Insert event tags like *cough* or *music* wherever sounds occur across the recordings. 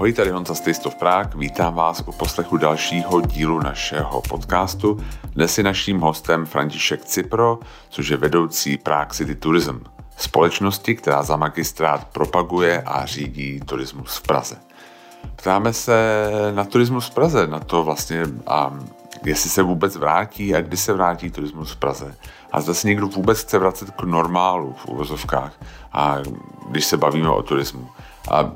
Ahoj, tady Honza Stejstov Prák, vítám vás u poslechu dalšího dílu našeho podcastu. Dnes je naším hostem František Cipro, což je vedoucí Prague City Tourism, společnosti, která za magistrát propaguje a řídí turismus v Praze. Ptáme se na turismus v Praze, na to vlastně, a jestli se vůbec vrátí a kdy se vrátí turismus v Praze. A zda se někdo vůbec chce vracet k normálu v úvozovkách, a když se bavíme o turismu. A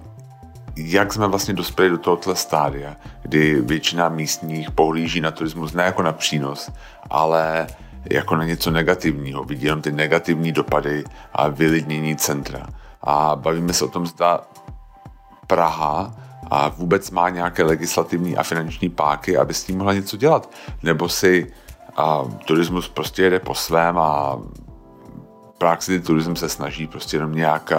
jak jsme vlastně dospěli do tohoto stádia, kdy většina místních pohlíží na turismus ne jako na přínos, ale jako na něco negativního. Vidí jenom ty negativní dopady a vylidnění centra. A bavíme se o tom, zda Praha a vůbec má nějaké legislativní a finanční páky, aby s tím mohla něco dělat. Nebo si a, turismus prostě jede po svém a Prague City Tourism se snaží prostě jenom nějak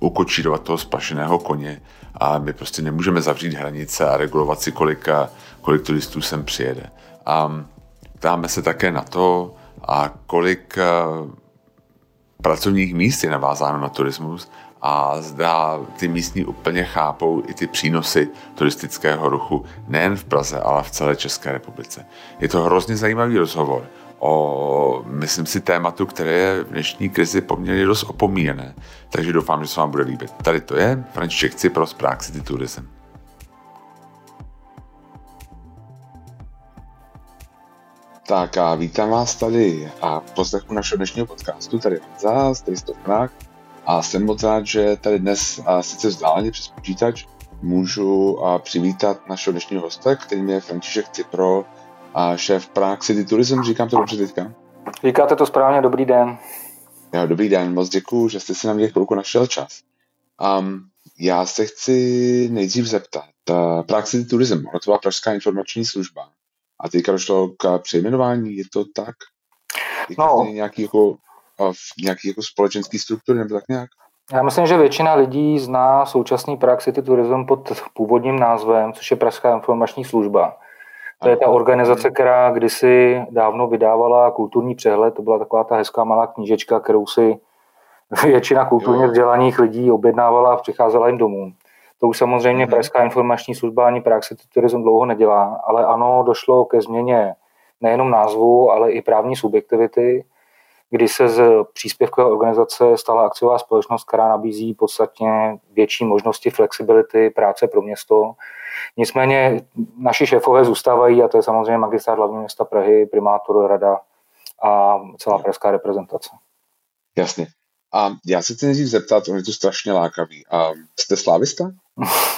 ukočírovat toho spašeného koně a my prostě nemůžeme zavřít hranice a regulovat si, kolik, kolik turistů sem přijede. A ptáme se také na to, a kolik pracovních míst je navázáno na turismus a zda ty místní úplně chápou i ty přínosy turistického ruchu nejen v Praze, ale v celé České republice. Je to hrozně zajímavý rozhovor o, myslím si, tématu, které je v dnešní krizi poměrně dost opomíjené. Takže doufám, že se vám bude líbit. Tady to je František Cipro z Prague City Tourism. Tak a vítám vás tady a poslechu našeho dnešního podcastu. Tady za tady Prague a jsem moc rád, že tady dnes a sice vzdáleně přes počítač můžu a přivítat našeho dnešního hosta, kterým je František Cipro, a šéf Prague City Tourism. Říkám to dobře teďka? Říkáte to správně, dobrý den. Jo, dobrý den, moc děkuji, že jste si na mě chvilku našel čas. Um, já se chci nejdřív zeptat. Uh, Prague City Tourism, byla Pražská informační služba. A teďka došlo k přejmenování, je to tak? Je no. nějaký jako, nějaký jako společenský struktury nebo tak nějak? Já myslím, že většina lidí zná současný Prague City Tourism pod původním názvem, což je Pražská informační služba. To je ta organizace, která kdysi dávno vydávala kulturní přehled. To byla taková ta hezká malá knížečka, kterou si *laughs* většina kulturně vzdělaných lidí objednávala a přicházela jim domů. To už samozřejmě mm-hmm. Pražská informační služba ani Prague City Tourism dlouho nedělá, ale ano, došlo ke změně nejenom názvu, ale i právní subjektivity, kdy se z příspěvkové organizace stala akciová společnost, která nabízí podstatně větší možnosti flexibility práce pro město Nicméně naši šéfové zůstávají a to je samozřejmě magistrát hlavního města Prahy, primátor, rada a celá pražská reprezentace. Jasně. A já se chci nejdřív zeptat, on je to strašně lákavý. A jste slávista?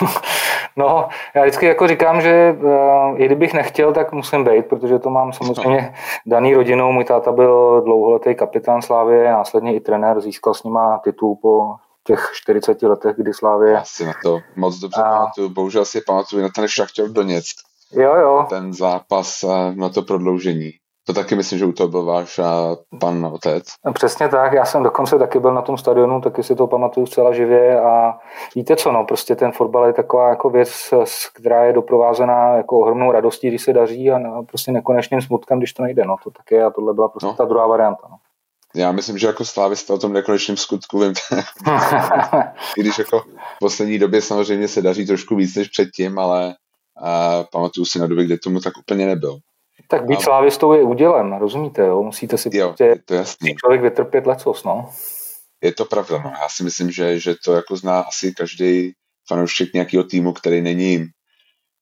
*laughs* no, já vždycky jako říkám, že uh, i kdybych nechtěl, tak musím být, protože to mám samozřejmě *laughs* daný rodinou. Můj táta byl dlouholetý kapitán Slávě, následně i trenér, získal s nima titul po těch 40 letech, kdy Slávě... Já si na to moc dobře a... pamatuju, bohužel si pamatuju na ten Šachtěr Doněck. Jo, jo. Ten zápas na to prodloužení. To taky myslím, že u toho byl váš a pan otec. No, přesně tak, já jsem dokonce taky byl na tom stadionu, taky si to pamatuju zcela živě a víte co, no, prostě ten fotbal je taková jako věc, která je doprovázená jako ohromnou radostí, když se daří a no, prostě nekonečným smutkem, když to nejde, no, to taky a tohle byla prostě no. ta druhá varianta, no já myslím, že jako slávista o tom nekonečném skutku vím, *laughs* i když jako v poslední době samozřejmě se daří trošku víc než předtím, ale a pamatuju si na době, kdy tomu tak úplně nebyl. Tak být a... slávistou je udělem, rozumíte, jo? Musíte si jo, prostě to jasný. člověk vytrpět lecos, no. Je to pravda, no. Já si myslím, že, že to jako zná asi každý fanoušek nějakého týmu, který není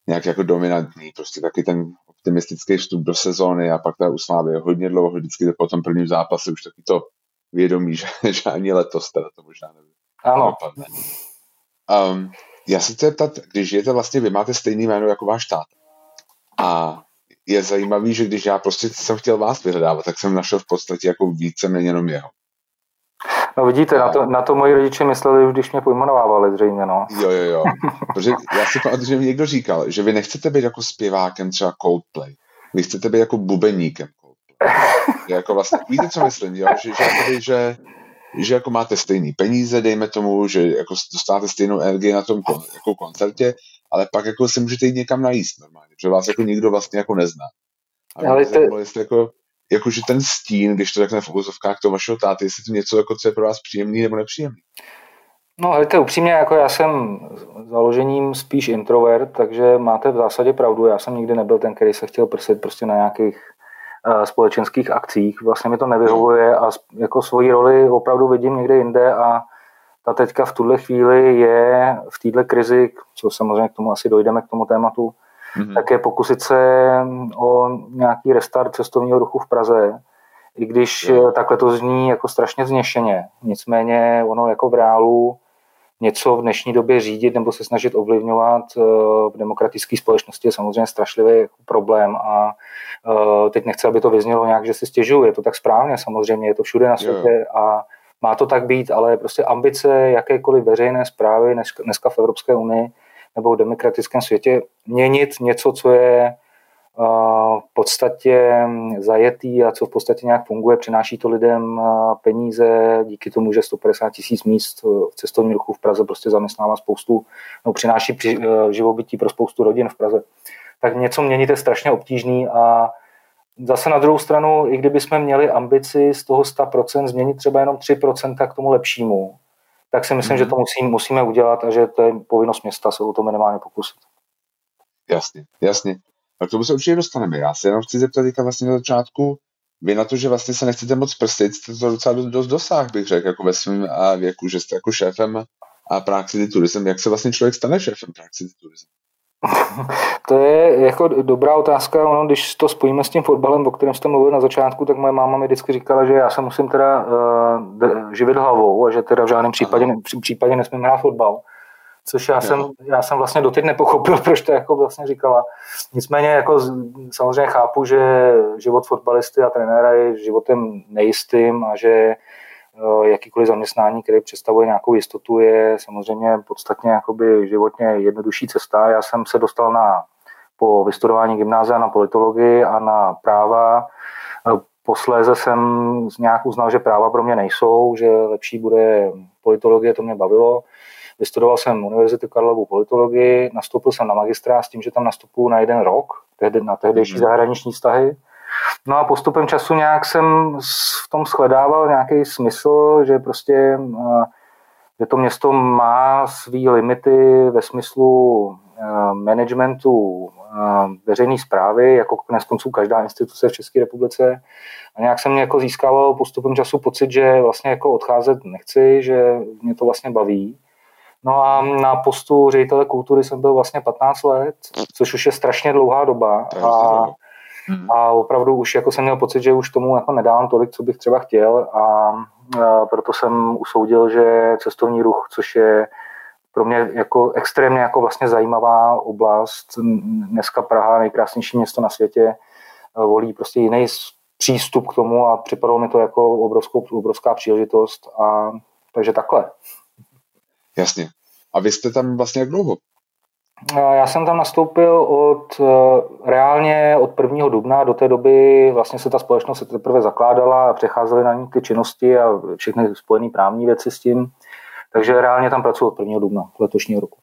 nějak jako dominantní. Prostě taky ten optimistický vstup do sezóny a pak ta uslávě hodně dlouho, vždycky po tom prvním zápase už taky to vědomí, *laughs* že, že ani letos teda to možná nevím. Ano. Um, já se chci ptat, když žijete vlastně, vy máte stejný jméno jako váš tát. A je zajímavý, že když já prostě jsem chtěl vás vyhledávat, tak jsem našel v podstatě jako více méně jenom jeho. No vidíte, na to, na to moji rodiče mysleli už, když mě pojmenovávali zřejmě, no. Jo, jo, jo. *laughs* Protože já si pamatuju, že mi někdo říkal, že vy nechcete být jako zpěvákem třeba Coldplay. Vy chcete být jako bubeníkem Coldplay. jako vlastně, víte, co myslím, jo? Že, že, že, že jako máte stejný peníze, dejme tomu, že jako dostáváte stejnou energii na tom jako koncertě, ale pak jako se můžete jít někam najíst normálně, protože vás jako nikdo vlastně jako nezná. A ale te... jestli jako jakože ten stín, když to řekne v uvozovkách toho vašeho táty, jestli to něco, jako, co je pro vás příjemný nebo nepříjemný. No, ale upřímně, jako já jsem založením spíš introvert, takže máte v zásadě pravdu. Já jsem nikdy nebyl ten, který se chtěl prsit prostě na nějakých uh, společenských akcích. Vlastně mi to nevyhovuje a jako svoji roli opravdu vidím někde jinde a ta teďka v tuhle chvíli je v této krizi, co samozřejmě k tomu asi dojdeme k tomu tématu, mm-hmm. tak je pokusit se o nějaký restart cestovního ruchu v Praze, i když mm. takhle to zní jako strašně zněšeně. Nicméně ono jako v reálu něco v dnešní době řídit nebo se snažit ovlivňovat eh, v demokratické společnosti je samozřejmě strašlivý jako problém a eh, teď nechci, aby to vyznělo nějak, že si stěžuju, je to tak správně, samozřejmě je to všude na světě a má to tak být, ale prostě ambice jakékoliv veřejné zprávy dneska v Evropské unii nebo v demokratickém světě měnit něco, co je v podstatě zajetý a co v podstatě nějak funguje, přináší to lidem peníze díky tomu, že 150 tisíc míst v cestovním ruchu v Praze prostě zaměstnává spoustu, no, přináší živobytí pro spoustu rodin v Praze. Tak něco měnit je strašně obtížný a zase na druhou stranu, i kdyby jsme měli ambici z toho 100% změnit třeba jenom 3% k tomu lepšímu, tak si myslím, mm-hmm. že mhm. to musí, musíme udělat a že to je povinnost města se o to minimálně pokusit. Jasně, jasně. A k tomu se určitě dostaneme. Já se jenom chci zeptat teďka vlastně na začátku, vy na to, že vlastně se nechcete moc prstit, jste to docela dost dosáh, bych řekl, jako ve svém věku, že jste jako šéfem a Prague City Tourism. Jak se vlastně člověk stane šéfem Prague City Tourism? To je jako dobrá otázka, ono, když to spojíme s tím fotbalem, o kterém jste mluvil na začátku, tak moje máma mi vždycky říkala, že já se musím teda uh, živit hlavou a že teda v žádném případě, případě nesmím hrát fotbal. Což já jsem, já jsem vlastně doteď nepochopil, *laughs* proč to jako vlastně říkala. Nicméně jako samozřejmě chápu, že život fotbalisty a trenéra je životem nejistým a že jakýkoliv zaměstnání, který představuje nějakou jistotu, je samozřejmě podstatně jakoby životně jednodušší cesta. Já jsem se dostal na, po vystudování gymnázia na politologii a na práva. Posléze jsem nějak uznal, že práva pro mě nejsou, že lepší bude politologie, to mě bavilo. Vystudoval jsem Univerzitu Karlovu politologii, nastoupil jsem na magistrát s tím, že tam nastupuju na jeden rok, tehdy, na tehdejší mm. zahraniční vztahy. No a postupem času nějak jsem v tom shledával nějaký smysl, že prostě eh, že to město má své limity ve smyslu eh, managementu eh, veřejné zprávy, jako konec konců každá instituce v České republice. A nějak jsem mě jako získával postupem času pocit, že vlastně jako odcházet nechci, že mě to vlastně baví. No a na postu ředitele kultury jsem byl vlastně 15 let, což už je strašně dlouhá doba. A, hmm. a opravdu už jako jsem měl pocit, že už tomu jako nedávám tolik, co bych třeba chtěl a, a proto jsem usoudil, že cestovní ruch, což je pro mě jako extrémně jako vlastně zajímavá oblast. Dneska Praha, nejkrásnější město na světě, volí prostě jiný přístup k tomu a připadalo mi to jako obrovskou, obrovská příležitost a takže takhle. Jasně. A vy jste tam vlastně jak dlouho? Já jsem tam nastoupil od eh, reálně od 1. dubna do té doby vlastně se ta společnost se teprve zakládala a přecházely na ní ty činnosti a všechny spojené právní věci s tím. Takže reálně tam pracuji od 1. dubna letošního roku.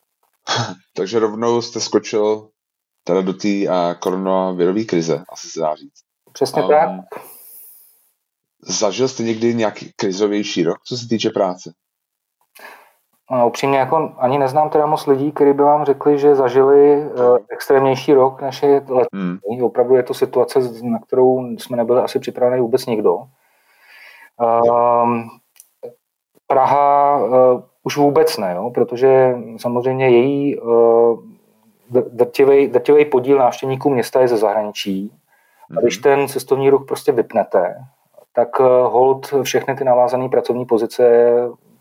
*laughs* Takže rovnou jste skočil teda do té koronavirové krize, asi se dá říct. Přesně um, tak. Zažil jste někdy nějaký krizovější rok, co se týče práce? A upřímně jako ani neznám teda moc lidí, kteří by vám řekli, že zažili uh, extrémnější rok než je letní. Hmm. Opravdu je to situace, na kterou jsme nebyli asi připraveni vůbec nikdo. Uh, Praha uh, už vůbec ne, jo, protože samozřejmě její uh, drtivý, podíl návštěvníků města je ze zahraničí. A když hmm. ten cestovní ruch prostě vypnete, tak hold všechny ty navázané pracovní pozice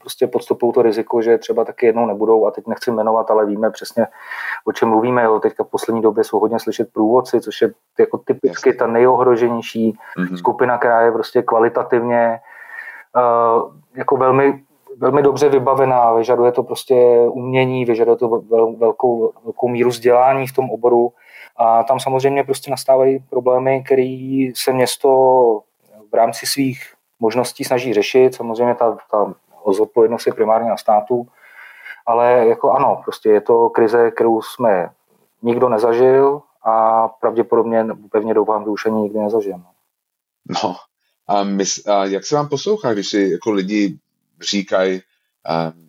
prostě podstupují to riziko, že třeba taky jednou nebudou a teď nechci jmenovat, ale víme přesně, o čem mluvíme. Jo. Teďka v poslední době jsou hodně slyšet průvodci, což je jako typicky ta nejohroženější mm-hmm. skupina, která je prostě kvalitativně uh, jako velmi velmi dobře vybavená, vyžaduje to prostě umění, vyžaduje to vel, velkou, velkou míru vzdělání v tom oboru a tam samozřejmě prostě nastávají problémy, které se město v rámci svých možností snaží řešit. Samozřejmě ta, ta zodpovědnost je primárně na státu, ale jako ano, prostě je to krize, kterou jsme nikdo nezažil a pravděpodobně pevně doufám, že už ani nikdy nezažijeme. No a, my, a jak se vám poslouchá, když si jako lidi říkají,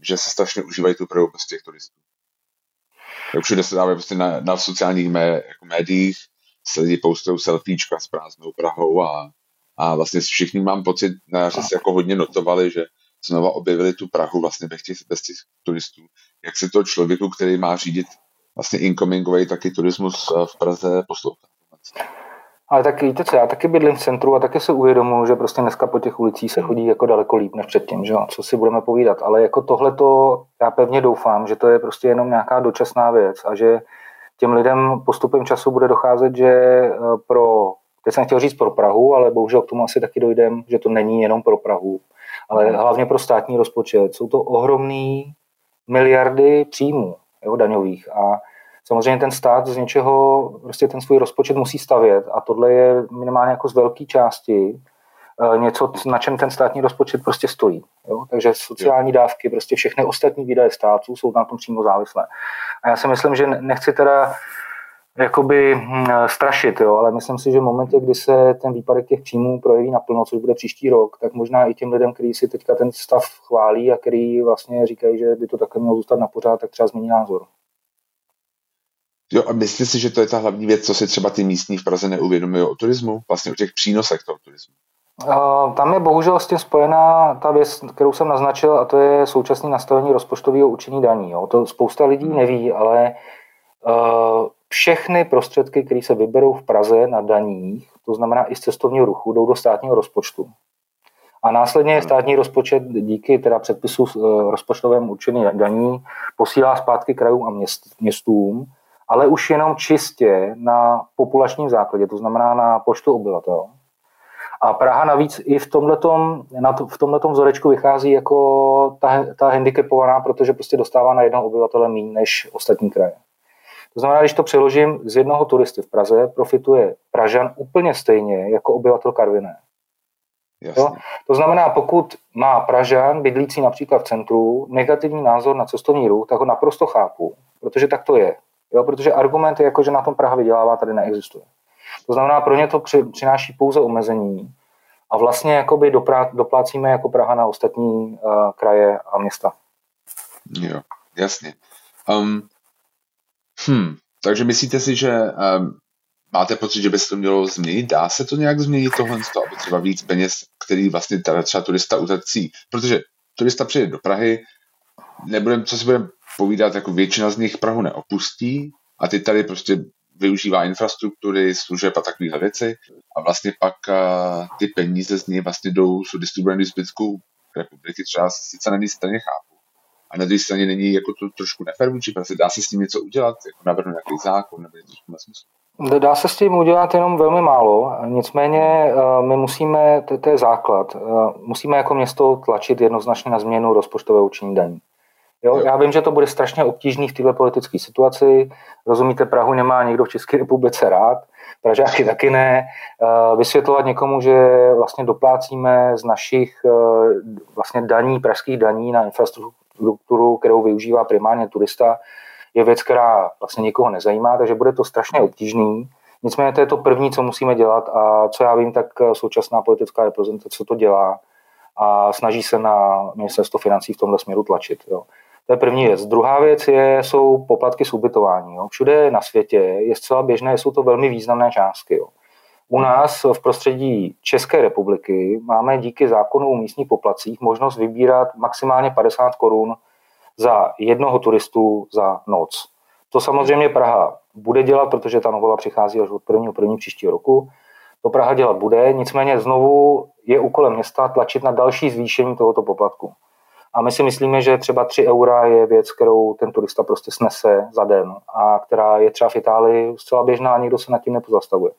že se strašně užívají tu Prahu bez těch turistů. Všude se dávají prostě na, na sociálních mé, jako médiích, se lidi postují selfiečka s prázdnou Prahou a, a vlastně všichni mám pocit, že se jako hodně notovali, že znova objevili tu Prahu vlastně bez těch, bez těch turistů. Jak se to člověku, který má řídit vlastně incomingový taky turismus eh, v Praze poslouchá? Ale tak víte co, já taky bydlím v centru a taky se uvědomuji, že prostě dneska po těch ulicích se chodí jako daleko líp než předtím, že co si budeme povídat. Ale jako tohle to, já pevně doufám, že to je prostě jenom nějaká dočasná věc a že těm lidem postupem času bude docházet, že eh, pro, teď jsem chtěl říct pro Prahu, ale bohužel k tomu asi taky dojdem, že to není jenom pro Prahu, ale hlavně pro státní rozpočet. Jsou to ohromné miliardy příjmů jo, daňových a samozřejmě ten stát z něčeho prostě ten svůj rozpočet musí stavět a tohle je minimálně jako z velké části eh, něco, na čem ten státní rozpočet prostě stojí. Jo? Takže sociální dávky, prostě všechny ostatní výdaje států jsou na tom přímo závislé. A já si myslím, že nechci teda jakoby hm, strašit, jo, ale myslím si, že v momentě, kdy se ten výpadek těch příjmů projeví naplno, což bude příští rok, tak možná i těm lidem, kteří si teďka ten stav chválí a který vlastně říkají, že by to takhle mělo zůstat na pořád, tak třeba změní názor. Jo, a myslíte si, že to je ta hlavní věc, co si třeba ty místní v Praze neuvědomují o turismu? Vlastně o těch přínosech toho turismu? Tam je bohužel s tím spojená ta věc, kterou jsem naznačil, a to je současné nastavení rozpočtového učení daní. Jo. To spousta lidí neví, ale všechny prostředky, které se vyberou v Praze na daních, to znamená i z cestovního ruchu, jdou do státního rozpočtu. A následně státní rozpočet díky teda předpisu rozpočtovém určení daní posílá zpátky krajům a měst, městům ale už jenom čistě na populačním základě, to znamená na počtu obyvatel. A Praha navíc i v tomhletom, na to, v tomhletom vzorečku vychází jako ta, ta handicapovaná, protože prostě dostává na jednoho obyvatele méně než ostatní kraje. To znamená, když to přeložím, z jednoho turisty v Praze profituje Pražan úplně stejně jako obyvatel Karviné. Jo? To znamená, pokud má Pražan, bydlící například v centru, negativní názor na cestovní ruch, tak ho naprosto chápu, protože tak to je. Jo, protože argument je jako, že na tom Praha vydělává, tady neexistuje. To znamená, pro ně to při, přináší pouze omezení a vlastně jakoby doprá, doplácíme jako Praha na ostatní uh, kraje a města. Jo, jasně. Um, hm, takže myslíte si, že um, máte pocit, že by se to mělo změnit? Dá se to nějak změnit tohle, aby třeba víc peněz, který vlastně třeba turista utrací? Protože turista přijde do Prahy, nebudem, co si budeme povídat, jako většina z nich Prahu neopustí a ty tady prostě využívá infrastruktury, služeb a takovéhle věci a vlastně pak uh, ty peníze z něj vlastně jdou, jsou distribuovány zbytku republiky, třeba sice na jedné straně chápu. A na druhé straně není jako to trošku nefér vůči prostě dá se s tím něco udělat, jako navrhnout nějaký zákon nebo něco v smyslu. Dá se s tím udělat jenom velmi málo, nicméně my musíme, to, to je základ, musíme jako město tlačit jednoznačně na změnu rozpočtového učení daní. Jo, já vím, že to bude strašně obtížný v této politické situaci. Rozumíte, Prahu nemá někdo v České republice rád, Pražáky *laughs* taky ne. Eh, vysvětlovat někomu, že vlastně doplácíme z našich eh, vlastně daní, pražských daní na infrastrukturu, kterou využívá primárně turista, je věc, která vlastně nikoho nezajímá, takže bude to strašně obtížný. Nicméně to je to první, co musíme dělat a co já vím, tak současná politická reprezentace to dělá a snaží se na ministerstvo financí v tomhle směru tlačit. Jo. To je první věc. Druhá věc je, jsou poplatky z ubytování. Jo. Všude na světě je zcela běžné, jsou to velmi významné částky. Jo. U nás v prostředí České republiky máme díky zákonu o místních poplacích možnost vybírat maximálně 50 korun za jednoho turistu za noc. To samozřejmě Praha bude dělat, protože ta novela přichází až od 1. 1. příštího roku. To Praha dělat bude, nicméně znovu je úkolem města tlačit na další zvýšení tohoto poplatku. A my si myslíme, že třeba 3 eura je věc, kterou ten turista prostě snese za den a která je třeba v Itálii zcela běžná a nikdo se nad tím nepozastavuje.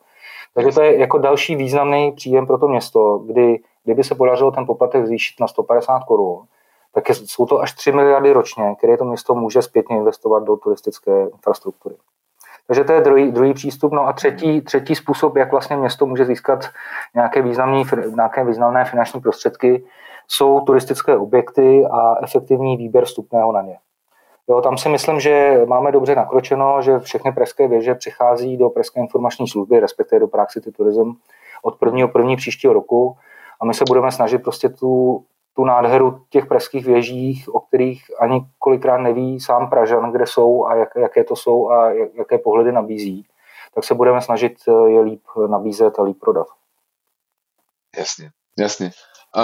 Takže to je jako další významný příjem pro to město, kdy kdyby se podařilo ten poplatek zvýšit na 150 korun, tak jsou to až 3 miliardy ročně, které to město může zpětně investovat do turistické infrastruktury. Takže to je druhý, druhý přístup. No a třetí, třetí způsob, jak vlastně město může získat nějaké, významné, nějaké významné finanční prostředky, jsou turistické objekty a efektivní výběr vstupného na ně. Jo, tam si myslím, že máme dobře nakročeno, že všechny pražské věže přichází do Pražské informační služby, respektive do Praxi Tourism od prvního první příštího roku a my se budeme snažit prostě tu tu nádheru těch pražských věžích, o kterých ani kolikrát neví sám Pražan, kde jsou a jak, jaké to jsou a jak, jaké pohledy nabízí, tak se budeme snažit eh, je líp nabízet a líp prodat. Jasně, jasně.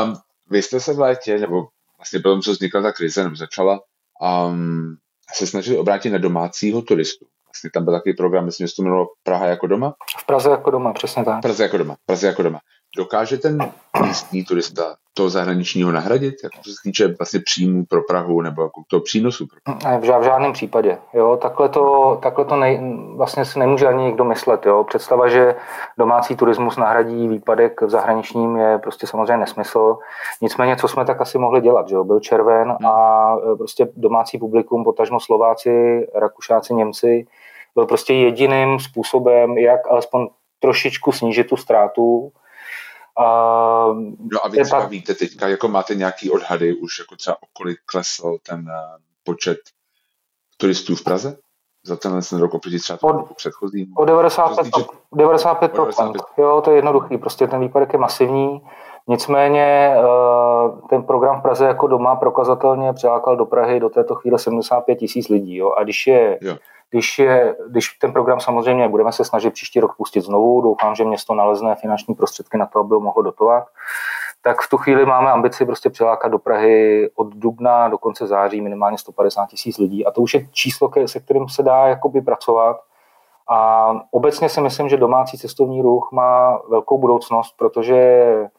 Um, vy jste se v létě, nebo vlastně potom, co vznikla ta krize, nebo začala, um, se snažili obrátit na domácího turistu. Vlastně tam byl takový program, myslím, že to jmenovalo Praha jako doma. V Praze jako doma, přesně tak. Praze jako doma, Praze jako doma. Dokáže ten místní turista toho zahraničního nahradit, jako co se týče vlastně příjmů pro Prahu nebo jako toho přínosu? Ne, v žádném případě. Jo, takhle to, takhle to nej, vlastně si nemůže ani nikdo myslet. Jo. Představa, že domácí turismus nahradí výpadek v zahraničním je prostě samozřejmě nesmysl. Nicméně, co jsme tak asi mohli dělat? Že jo? Byl červen hmm. A e, prostě domácí publikum, potažmo Slováci, Rakušáci, Němci, byl prostě jediným způsobem, jak alespoň trošičku snížit tu ztrátu a, no a vy třeba pak... víte teďka, jako máte nějaký odhady už, jako třeba o kolik klesl ten uh, počet turistů v Praze? Za tenhle ten rok oproti třeba od, roku předchozím? O 95, týče... 95, 95. Jo, to je jednoduchý, prostě ten výpadek je masivní. Nicméně uh, ten program v Praze jako doma prokazatelně přilákal do Prahy do této chvíle 75 tisíc lidí. Jo? A když je jo když, je, když ten program samozřejmě budeme se snažit příští rok pustit znovu, doufám, že město nalezne finanční prostředky na to, aby ho mohlo dotovat, tak v tu chvíli máme ambici prostě přilákat do Prahy od dubna do konce září minimálně 150 tisíc lidí. A to už je číslo, se kterým se dá jakoby pracovat. A obecně si myslím, že domácí cestovní ruch má velkou budoucnost, protože Eh,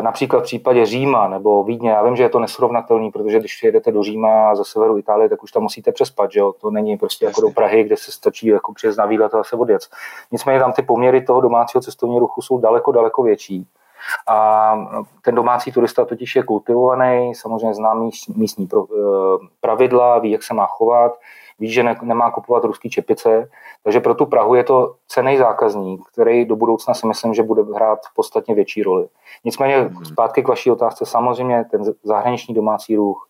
například v případě Říma nebo Vídně, já vím, že je to nesrovnatelný, protože když jedete do Říma ze severu Itálie, tak už tam musíte přespat, že jo? To není prostě Jasně. jako do Prahy, kde se stačí jako přijet na výlet a zase odjet. Nicméně tam ty poměry toho domácího cestovního ruchu jsou daleko, daleko větší. A ten domácí turista totiž je kultivovaný, samozřejmě zná místní eh, pravidla, ví, jak se má chovat, ví, že ne, nemá kupovat ruský čepice, takže pro tu Prahu je to cený zákazník, který do budoucna si myslím, že bude hrát podstatně větší roli. Nicméně hmm. zpátky k vaší otázce, samozřejmě ten zahraniční domácí ruch,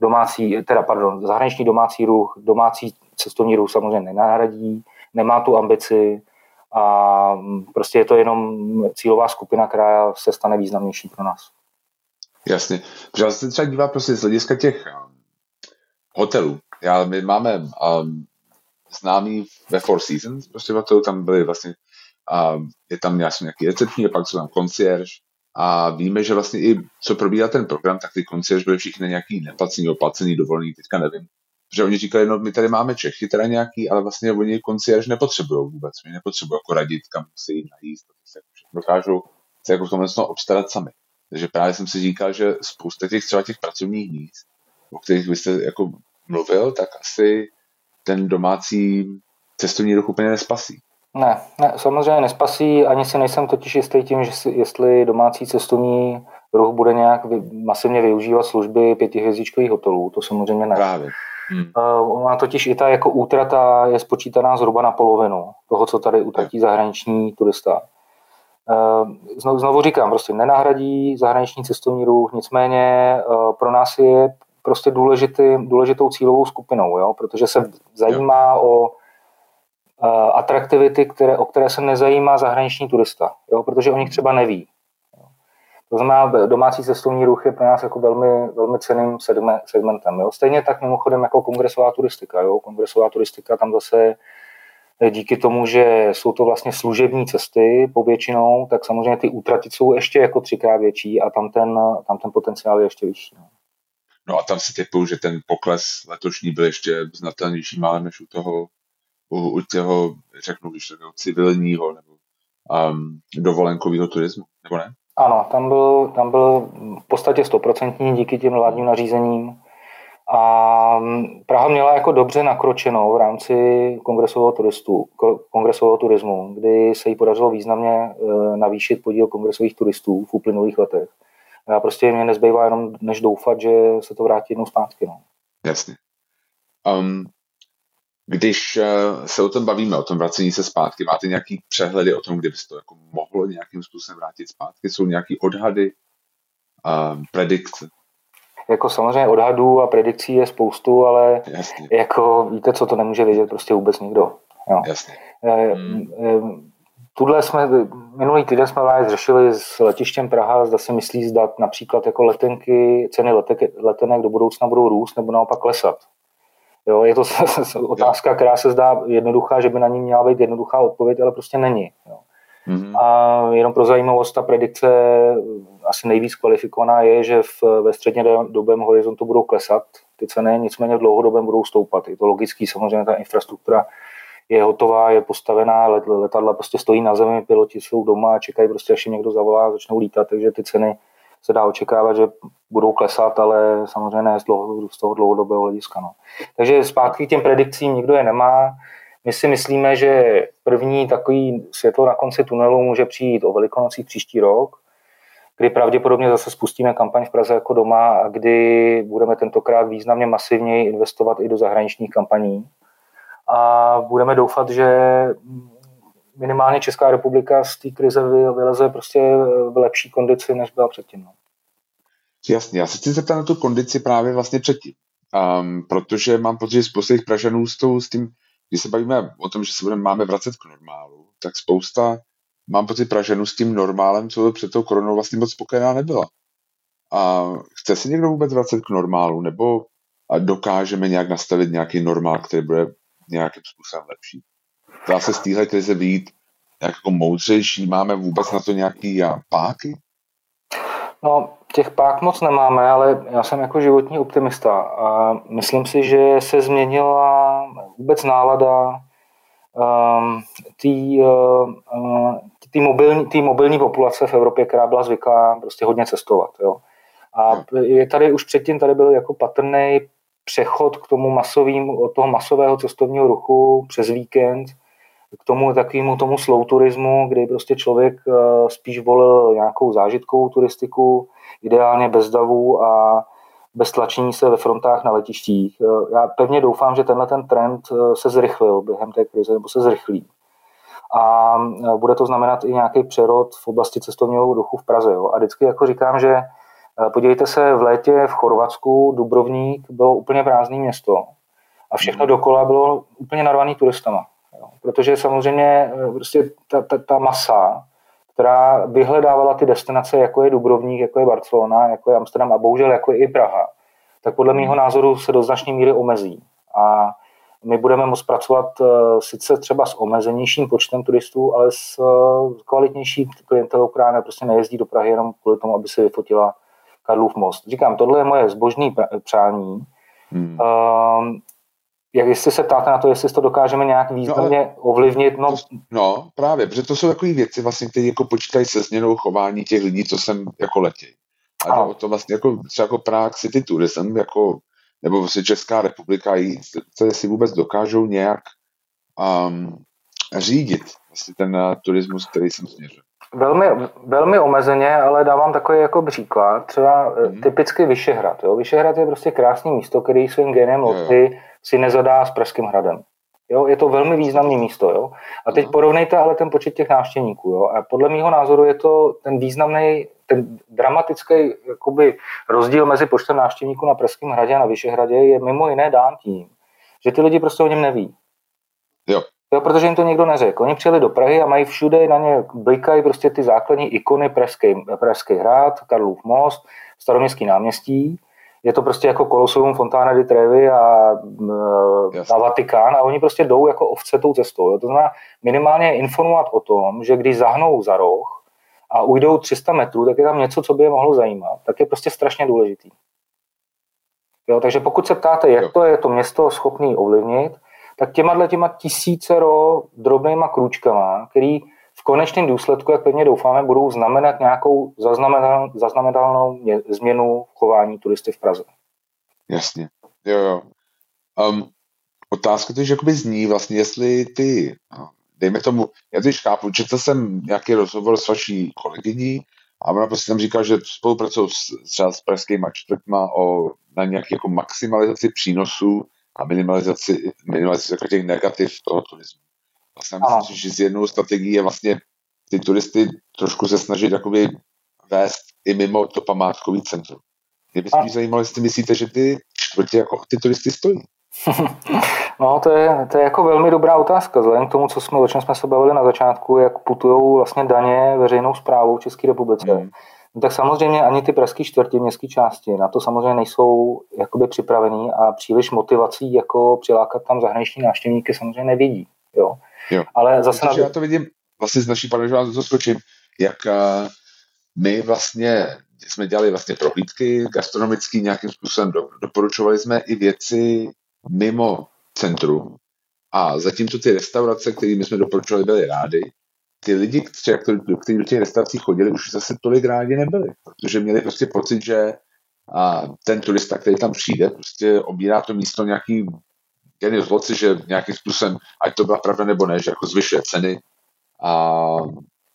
domácí, teda pardon, zahraniční domácí ruch, domácí cestovní ruch samozřejmě nenahradí, nemá tu ambici a prostě je to jenom cílová skupina, která se stane významnější pro nás. Jasně. Protože se třeba dívá prostě z hlediska těch hotelů. Já, my máme um, známý ve Four Seasons, prostě to tam byly vlastně, um, je tam nějaký recepční, a pak jsou tam concierge a víme, že vlastně i co probíhá ten program, tak ty concierge byly všichni nějaký neplacený, oplacený, dovolený, teďka nevím. Že oni říkali, no my tady máme Čechy teda nějaký, ale vlastně oni concierge nepotřebují vůbec, oni nepotřebují jako radit, kam si jít najíst, se dokážou se jako v tomhle obstarat sami. Takže právě jsem si říkal, že spousta těch třeba těch pracovních míst, o kterých byste jako mluvil, tak asi ten domácí cestovní ruch úplně nespasí. Ne, ne, samozřejmě nespasí, ani si nejsem totiž jistý tím, že si, jestli domácí cestovní ruch bude nějak vy, masivně využívat služby pětihvězdičkových hotelů, to samozřejmě ne. Právě. Hmm. Uh, ona totiž i ta jako útrata je spočítaná zhruba na polovinu toho, co tady utratí zahraniční turista. Uh, znovu, znovu říkám, prostě nenahradí zahraniční cestovní ruch, nicméně uh, pro nás je prostě důležitý, důležitou cílovou skupinou, jo? protože se zajímá o uh, atraktivity, které, o které se nezajímá zahraniční turista, jo? protože o nich třeba neví. To znamená, domácí cestovní ruch je pro nás jako velmi, velmi ceným segmentem. Jo? Stejně tak mimochodem jako kongresová turistika. Jo? Kongresová turistika tam zase díky tomu, že jsou to vlastně služební cesty povětšinou, tak samozřejmě ty útraty jsou ještě jako třikrát větší a tam ten, tam ten potenciál je ještě vyšší. No. No a tam si typuju, že ten pokles letošní byl ještě znatelnější málem než u toho, u, u těho, řeknu, když toho civilního nebo um, dovolenkového turismu, nebo ne? Ano, tam byl, tam byl v podstatě stoprocentní díky těm vládním nařízením. A Praha měla jako dobře nakročenou v rámci kongresového, turistu, kongresového turismu, kdy se jí podařilo významně e, navýšit podíl kongresových turistů v uplynulých letech. Já prostě mě nezbývá jenom než doufat, že se to vrátí jednou zpátky. No. Jasně. Um, když uh, se o tom bavíme, o tom vracení se zpátky, máte nějaký přehledy o tom, kde by se to jako mohlo nějakým způsobem vrátit zpátky? Jsou nějaký odhady, uh, predikce? Jako samozřejmě odhadů a predikcí je spoustu, ale Jasně. jako víte, co to nemůže vědět prostě vůbec nikdo. Jo. Jasně. Hmm. Tuhle jsme, minulý týden jsme právě řešili s letištěm Praha, zda se myslí zdat například jako letenky, ceny letek, letenek do budoucna budou růst nebo naopak klesat. Jo, je to *laughs* otázka, která se zdá jednoduchá, že by na ní měla být jednoduchá odpověď, ale prostě není. Jo. Mm-hmm. A jenom pro zajímavost, ta predikce asi nejvíc kvalifikovaná je, že v, ve středně dobém horizontu budou klesat ty ceny, nicméně v dlouhodobém budou stoupat. Je to logický, samozřejmě ta infrastruktura je hotová, je postavená, let, letadla prostě stojí na zemi, piloti jsou doma a čekají prostě, až jim někdo zavolá, začnou lítat, takže ty ceny se dá očekávat, že budou klesat, ale samozřejmě ne z, dlouho, z toho dlouhodobého hlediska. No. Takže zpátky k těm predikcím nikdo je nemá. My si myslíme, že první takový světlo na konci tunelu může přijít o velikonocích příští rok, kdy pravděpodobně zase spustíme kampaň v Praze jako doma a kdy budeme tentokrát významně masivněji investovat i do zahraničních kampaní. A budeme doufat, že minimálně Česká republika z té krize vyleze prostě v lepší kondici, než byla předtím. No. Jasně, já se chci zeptat na tu kondici právě vlastně předtím, um, protože mám pocit, že spousta těch Pražanů s, tou, s tím, když se bavíme o tom, že se budeme, máme vracet k normálu, tak spousta, mám pocit, Pražanů s tím normálem, co před tou koronou vlastně moc spokojená nebyla. A chce se někdo vůbec vracet k normálu, nebo dokážeme nějak nastavit nějaký normál, který bude nějakým způsobem lepší? Dá se z téhle krize vyjít jako moudřejší? Máme vůbec na to nějaký páky? No, těch pák moc nemáme, ale já jsem jako životní optimista a myslím si, že se změnila vůbec nálada um, té uh, mobilní, mobilní populace v Evropě, která byla zvyklá prostě hodně cestovat. Jo. A je tady už předtím tady byl jako patrný přechod k tomu masovým, od toho masového cestovního ruchu přes víkend k tomu takovému tomu slow turismu, kdy prostě člověk eh, spíš volil nějakou zážitkovou turistiku, ideálně bez davů a bez tlačení se ve frontách na letištích. Eh, já pevně doufám, že tenhle ten trend eh, se zrychlil během té krize, nebo se zrychlí. A bude to znamenat i nějaký přerod v oblasti cestovního ruchu v Praze. Jo. A vždycky jako říkám, že podívejte se, v létě v Chorvatsku Dubrovník bylo úplně prázdné město a všechno dokola bylo úplně narvaný turistama. Jo. Protože samozřejmě eh, prostě ta, ta, ta masa, která vyhledávala ty destinace, jako je Dubrovník, jako je Barcelona, jako je Amsterdam a bohužel jako je i Praha, tak podle mého názoru se do značné míry omezí. A my budeme moct pracovat uh, sice třeba s omezenějším počtem turistů, ale s kvalitnější klientelou, která prostě nejezdí do Prahy jenom kvůli tomu, aby se vyfotila Karlův most. Říkám, tohle je moje zbožný přání. Hmm. Uh, jak jestli se ptáte na to, jestli to dokážeme nějak no, významně no, ovlivnit, no... To, no, právě, protože to jsou takové věci, vlastně, které jako počítají se změnou chování těch lidí, co sem jako letí. A ano. to vlastně jako, třeba jako Prague City Tourism, jako, nebo vlastně Česká republika, to si vůbec dokážou nějak um, řídit vlastně ten uh, turismus, který jsem směřil. Velmi, velmi omezeně, ale dávám takový jako příklad. Třeba mm. typicky Vyšehrad. Jo? Vyšehrad je prostě krásné místo, který svým genem loty si nezadá s Pražským hradem. Jo, je to velmi významné místo. Jo? A teď porovnejte ale ten počet těch návštěvníků. Jo? A podle mého názoru je to ten významný, ten dramatický jakoby, rozdíl mezi počtem návštěvníků na Pražském hradě a na Vyšehradě je mimo jiné dán tím, že ty lidi prostě o něm neví. Jo. Jo, protože jim to někdo neřekl. Oni přijeli do Prahy a mají všude, na ně blikají prostě ty základní ikony Pražský, Pražský hrad, Karlův most, Staroměstský náměstí je to prostě jako Koloseum, Fontána di Trevi a, a Vatikán a oni prostě jdou jako ovce tou cestou. Jo. To znamená minimálně informovat o tom, že když zahnou za roh a ujdou 300 metrů, tak je tam něco, co by je mohlo zajímat. Tak je prostě strašně důležitý. Jo, takže pokud se ptáte, jak to je to město schopný ovlivnit, tak těma těma tisícero drobnýma krůčkama, který v konečném důsledku, jak pevně doufáme, budou znamenat nějakou zaznamenatelnou změnu v chování turisty v Praze. Jasně, jo, jo. Um, otázka to, jakoby zní vlastně, jestli ty, no, dejme tomu, já teď chápu, četl jsem nějaký rozhovor s vaší kolegyní a ona prostě tam říkala, že spolupracují s, třeba s pražskýma čtvrtma o, na nějaký jako maximalizaci přínosů a minimalizaci, minimalizaci těch negativ toho turismu. Vlastně myslím, že z jednou strategií je vlastně ty turisty trošku se snažit jakoby vést i mimo to památkový centrum. Mě by spíš zajímalo, jestli myslíte, že ty čtvrtě jako ty turisty stojí. *laughs* No, to je, to je jako velmi dobrá otázka, vzhledem k tomu, co jsme, o čem jsme se bavili na začátku, jak putují vlastně daně veřejnou zprávou v České republice. Mm. No, tak samozřejmě ani ty pražské čtvrti, městské části na to samozřejmě nejsou jakoby připravený a příliš motivací jako přilákat tam zahraniční návštěvníky samozřejmě nevidí. Jo. Jo. Ale zase... Na... Já to vidím vlastně z naší, pane, že vám to skočím, jak uh, my vlastně jsme dělali vlastně prohlídky gastronomický nějakým způsobem, do, doporučovali jsme i věci mimo centrum. A zatímco ty restaurace, kterými jsme doporučovali, byly rády, ty lidi, kteří do těch restaurací chodili, už zase tolik rádi nebyli, protože měli prostě pocit, že a ten turista, který tam přijde, prostě obírá to místo nějaký genius loci, že nějakým způsobem, ať to byla pravda nebo ne, že jako zvyšuje ceny a,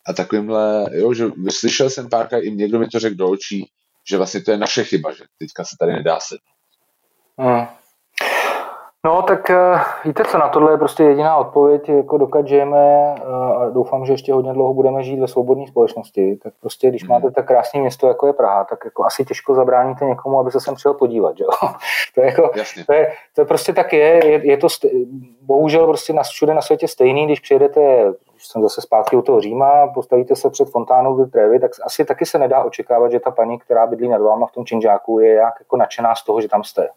a takovýmhle, jo, že slyšel jsem párkrát, i někdo mi to řekl do očí, že vlastně to je naše chyba, že teďka se tady nedá se. Hmm. No, tak uh, víte co, na tohle je prostě jediná odpověď, jako dokud žijeme uh, a doufám, že ještě hodně dlouho budeme žít ve svobodné společnosti, tak prostě, když mm. máte tak krásné město, jako je Praha, tak jako asi těžko zabráníte někomu, aby se sem přijel podívat, že jo? *laughs* to, je jako, to, je, to prostě tak je, je, je to st- bohužel prostě na, všude na světě stejný, když přijedete když jsem zase zpátky u toho Říma, postavíte se před fontánou do Trevi, tak asi taky se nedá očekávat, že ta paní, která bydlí nad váma v tom činžáku, je jak jako nadšená z toho, že tam jste.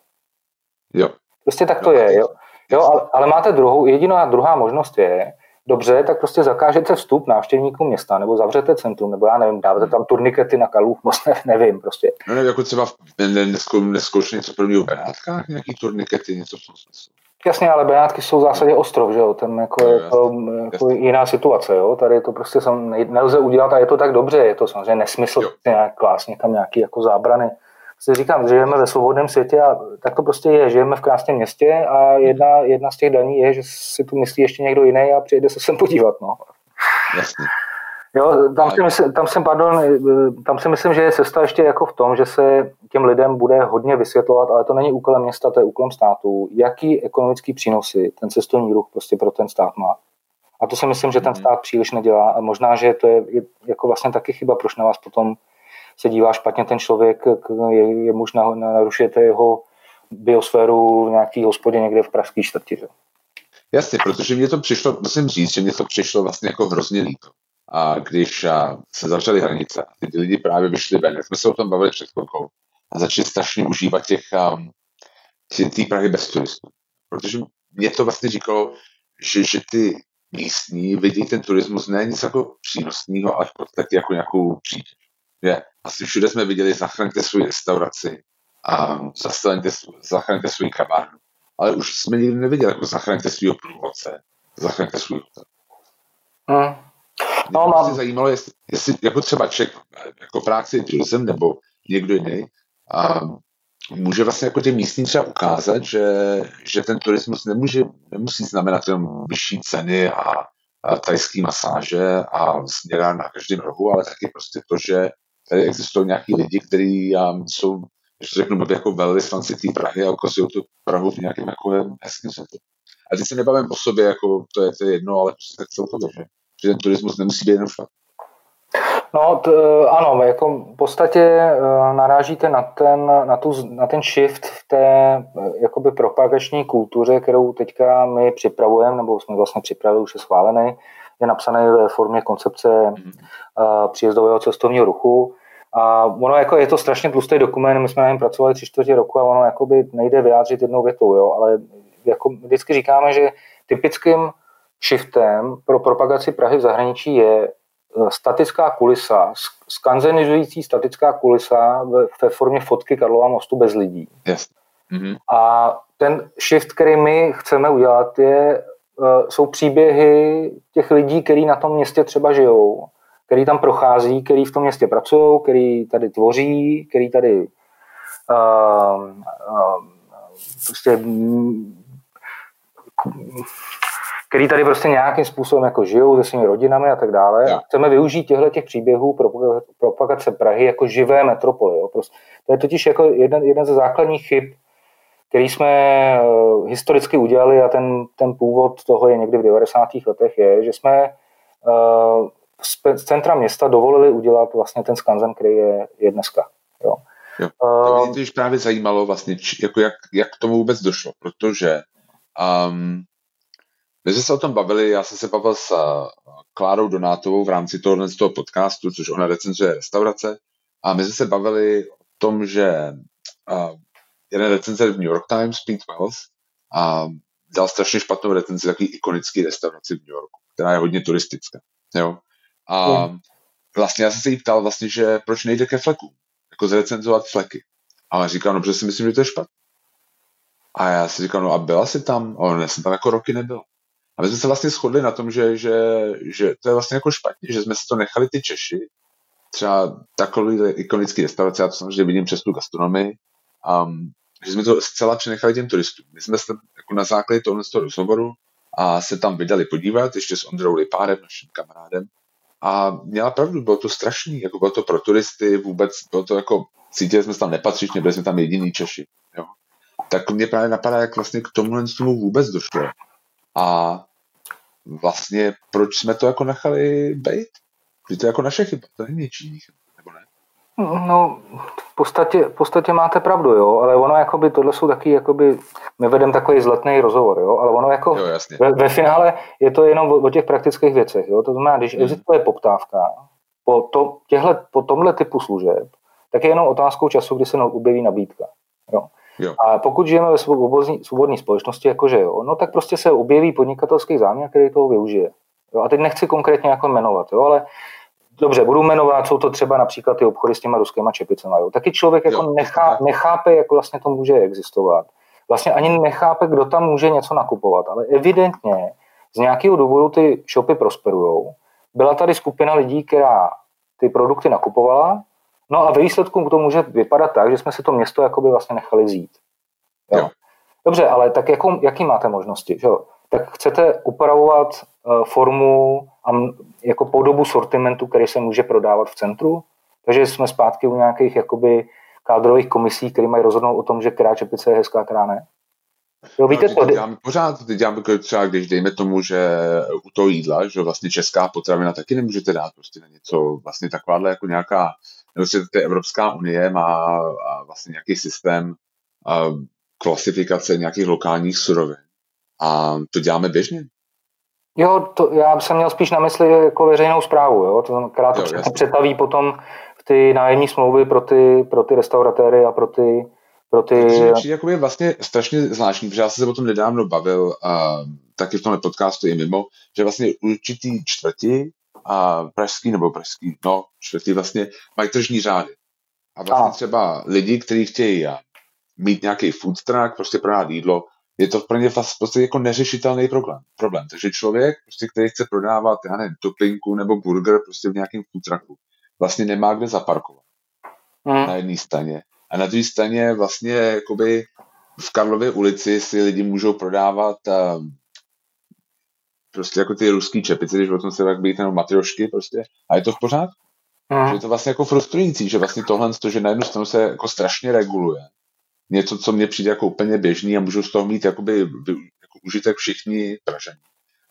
Jo, Prostě tak to je. Jo, jo ale, ale máte druhou, jediná druhá možnost je, dobře, tak prostě zakážete vstup návštěvníkům města, nebo zavřete centrum, nebo já nevím, dáváte tam turnikety na kalu, moc ne, nevím prostě. No ne, jako třeba neskoušet něco prvního v Benátkách, nějaký turnikety, něco v tom smyslu. Jasně, ale Benátky jsou v zásadě ostrov, že jo, ten jako je to jako jiná situace, jo, tady to prostě sam, nelze udělat a je to tak dobře, je to samozřejmě nesmysl nějak klást někam nějaký jako zábrany si říkám, žijeme ve svobodném světě a tak to prostě je. Žijeme v krásném městě a jedna, jedna z těch daní je, že si tu myslí ještě někdo jiný a přijde se sem podívat. No. Jasně. Jo, tam, si myslím, tam, jsem, pardon, tam si myslím, že je cesta ještě jako v tom, že se těm lidem bude hodně vysvětlovat, ale to není úkolem města, to je úkolem státu, jaký ekonomický přínosy ten cestovní ruch prostě pro ten stát má. A to si myslím, že ten mhm. stát příliš nedělá a možná, že to je, je jako vlastně taky chyba, proč na vás potom se dívá špatně ten člověk, je, je možná narušujete jeho biosféru v nějaký hospodě někde v pražské čtvrti. Jasně, protože mě to přišlo, musím říct, že mě to přišlo vlastně jako hrozně líto. A když a, se zavřely hranice ty lidi právě vyšli ven, jsme se o tom bavili před chvilkou, a začali strašně užívat těch, té Prahy bez turistů. Protože mě to vlastně říkalo, že, že ty místní vidí ten turismus ne nic jako přínosného, ale v podstatě jako nějakou přítěž že asi všude jsme viděli zachraňte svou restauraci a zastaňte, zachraňte svůj kavárnu. Ale už jsme nikdy neviděli jako zachraňte svého průvodce, zachraňte svůj hotel. Hmm. No. Mě zajímalo, jestli, jestli jako třeba Ček, jako práci turism nebo někdo jiný, a může vlastně jako těm místním třeba ukázat, že, že ten turismus nemůže, nemusí znamenat jenom vyšší ceny a, a tajský masáže a směra na každém rohu, ale taky prostě to, že tady existují nějaký lidi, kteří um, jsou, když to řeknu, jako velvyslanci té Prahy a ukazují tu Prahu v nějakém jako hezkém světě. A teď se nebavím o sobě, jako to je, to je jedno, ale prostě tak celkově, že, že ten turismus nemusí být jenom špatný. No t, ano, jako v podstatě e, narážíte na ten, na, tu, na ten shift v té jakoby propagační kultuře, kterou teďka my připravujeme, nebo jsme vlastně připravili, už je schválený, je napsaný ve formě koncepce mm. příjezdového cestovního ruchu. A ono jako je to strašně tlustý dokument, my jsme na něm pracovali tři čtvrtě roku a ono jakoby nejde vyjádřit jednou větou, jo, ale jako vždycky říkáme, že typickým shiftem pro propagaci Prahy v zahraničí je e, statická kulisa, skanzenizující statická kulisa ve formě fotky Karlova mostu bez lidí. Yes. Mm-hmm. A ten shift, který my chceme udělat, je Eh, jsou příběhy těch lidí, kteří na tom městě třeba žijou, který tam prochází, který v tom městě pracují, který tady tvoří, který tady uh, uh, prostě který tady prostě nějakým způsobem jako žijou se svými rodinami a tak dále. Ja. Chceme využít těchto těch příběhů pro propagace Prahy jako živé metropoly. Jo. Prostě, to je totiž jako jeden, jeden ze základních chyb který jsme eh, historicky udělali a ten, ten původ toho je někdy v 90. letech, je, že jsme eh, z centra města dovolili udělat vlastně ten skanzen, který je, je dneska. Jo. Jo. To mě uh, právě zajímalo vlastně, či, jako jak, jak k tomu vůbec došlo, protože um, my jsme se o tom bavili, já jsem se bavil s uh, Klárou Donátovou v rámci tohohle z toho podcastu, což ona recenzuje restaurace, a my jsme se bavili o tom, že uh, jeden recenzer v New York Times, Pete Wells, a dal strašně špatnou recenzi takový ikonický restauraci v New Yorku, která je hodně turistická. Jo? A mm. vlastně já jsem se jí ptal vlastně, že proč nejde ke flekům, jako zrecenzovat fleky. A ona říkala, no, protože si myslím, že to je špatné. A já si říkal, no a byla jsi tam? A já jsem tam jako roky nebyl. A my jsme se vlastně shodli na tom, že, že, že to je vlastně jako špatně, že jsme si to nechali ty Češi, třeba takový ikonický restaurace, já to samozřejmě vidím přes tu gastronomii, um, že jsme to zcela přenechali těm turistům. My jsme se jako na základě tohoto toho rozhovoru a se tam vydali podívat, ještě s Ondrou Lipárem, naším kamarádem. A měla pravdu, bylo to strašný, jako bylo to pro turisty, vůbec bylo to jako, cítili jsme se tam nepatřičně, byli jsme tam jediný Češi. Jo. Tak mě právě napadá, jak vlastně k tomu tomu vůbec došlo. A vlastně proč jsme to jako nechali být? Že to je jako naše chyba, to není něčí chyba. No, v podstatě, v podstatě máte pravdu, jo, ale ono jakoby, tohle jsou taky, jakoby, my vedeme takový zletný rozhovor, jo, ale ono jako jo, ve, ve, finále je to jenom o, o těch praktických věcech, jo, to znamená, když hmm. existuje poptávka po, to, těhle, po tomhle typu služeb, tak je jenom otázkou času, kdy se objeví nabídka, jo. Jo. A pokud žijeme ve svobodní, svobodné společnosti, jakože jo, no tak prostě se objeví podnikatelský záměr, který toho využije. Jo, a teď nechci konkrétně jako jmenovat, jo, ale dobře, budu jmenovat, jsou to třeba například ty obchody s těma ruskýma čepicema. Jo. Taky člověk jako jo, nechá, nechápe, jak vlastně to může existovat. Vlastně ani nechápe, kdo tam může něco nakupovat, ale evidentně z nějakého důvodu ty shopy prosperují. Byla tady skupina lidí, která ty produkty nakupovala, no a ve výsledku to může vypadat tak, že jsme si to město jakoby vlastně nechali vzít. Jo. Jo. Dobře, ale tak jakou, jaký máte možnosti? Že? Tak chcete upravovat uh, formu a jako podobu sortimentu, který se může prodávat v centru. Takže jsme zpátky u nějakých jakoby kádrových komisí, které mají rozhodnout o tom, že která čepice je hezká, která ne. Jo, víte no, to? Děláme pořád, teď děláme třeba, když dejme tomu, že u toho jídla, že vlastně česká potravina taky nemůžete dát prostě na něco, vlastně takováhle jako nějaká, nebo to Evropská unie má vlastně nějaký systém a klasifikace nějakých lokálních surovin. A to děláme běžně. Jo, to, já jsem měl spíš na mysli jako veřejnou zprávu, jo? to znamená, to jo, přetaví potom v ty nájemní smlouvy pro ty, pro ty restauratéry a pro ty pro ty... To je vlastně strašně zvláštní, protože já jsem se o tom nedávno bavil uh, taky v tomhle podcastu i mimo, že vlastně určitý čtvrti a pražský nebo pražský, no čtvrti vlastně mají tržní řády. A vlastně a. třeba lidi, kteří chtějí mít nějaký food truck, prostě prodat jídlo, je to pro ně vlastně prostě jako neřešitelný problém. problém. Takže člověk, prostě, který chce prodávat, já nevím, toplinku nebo burger prostě v nějakém food trucku, vlastně nemá kde zaparkovat. Hmm. Na jedné straně. A na druhé straně vlastně jakoby v Karlově ulici si lidi můžou prodávat uh, prostě jako ty ruský čepice, když o tom se tak být jenom matriošky prostě. A je to v pořádku. Hmm. Že je to vlastně jako frustrující, že vlastně tohle, to, že na jednu stranu se jako strašně reguluje něco, co mně přijde jako úplně běžný a můžu z toho mít jakoby, jako užitek všichni Pražani.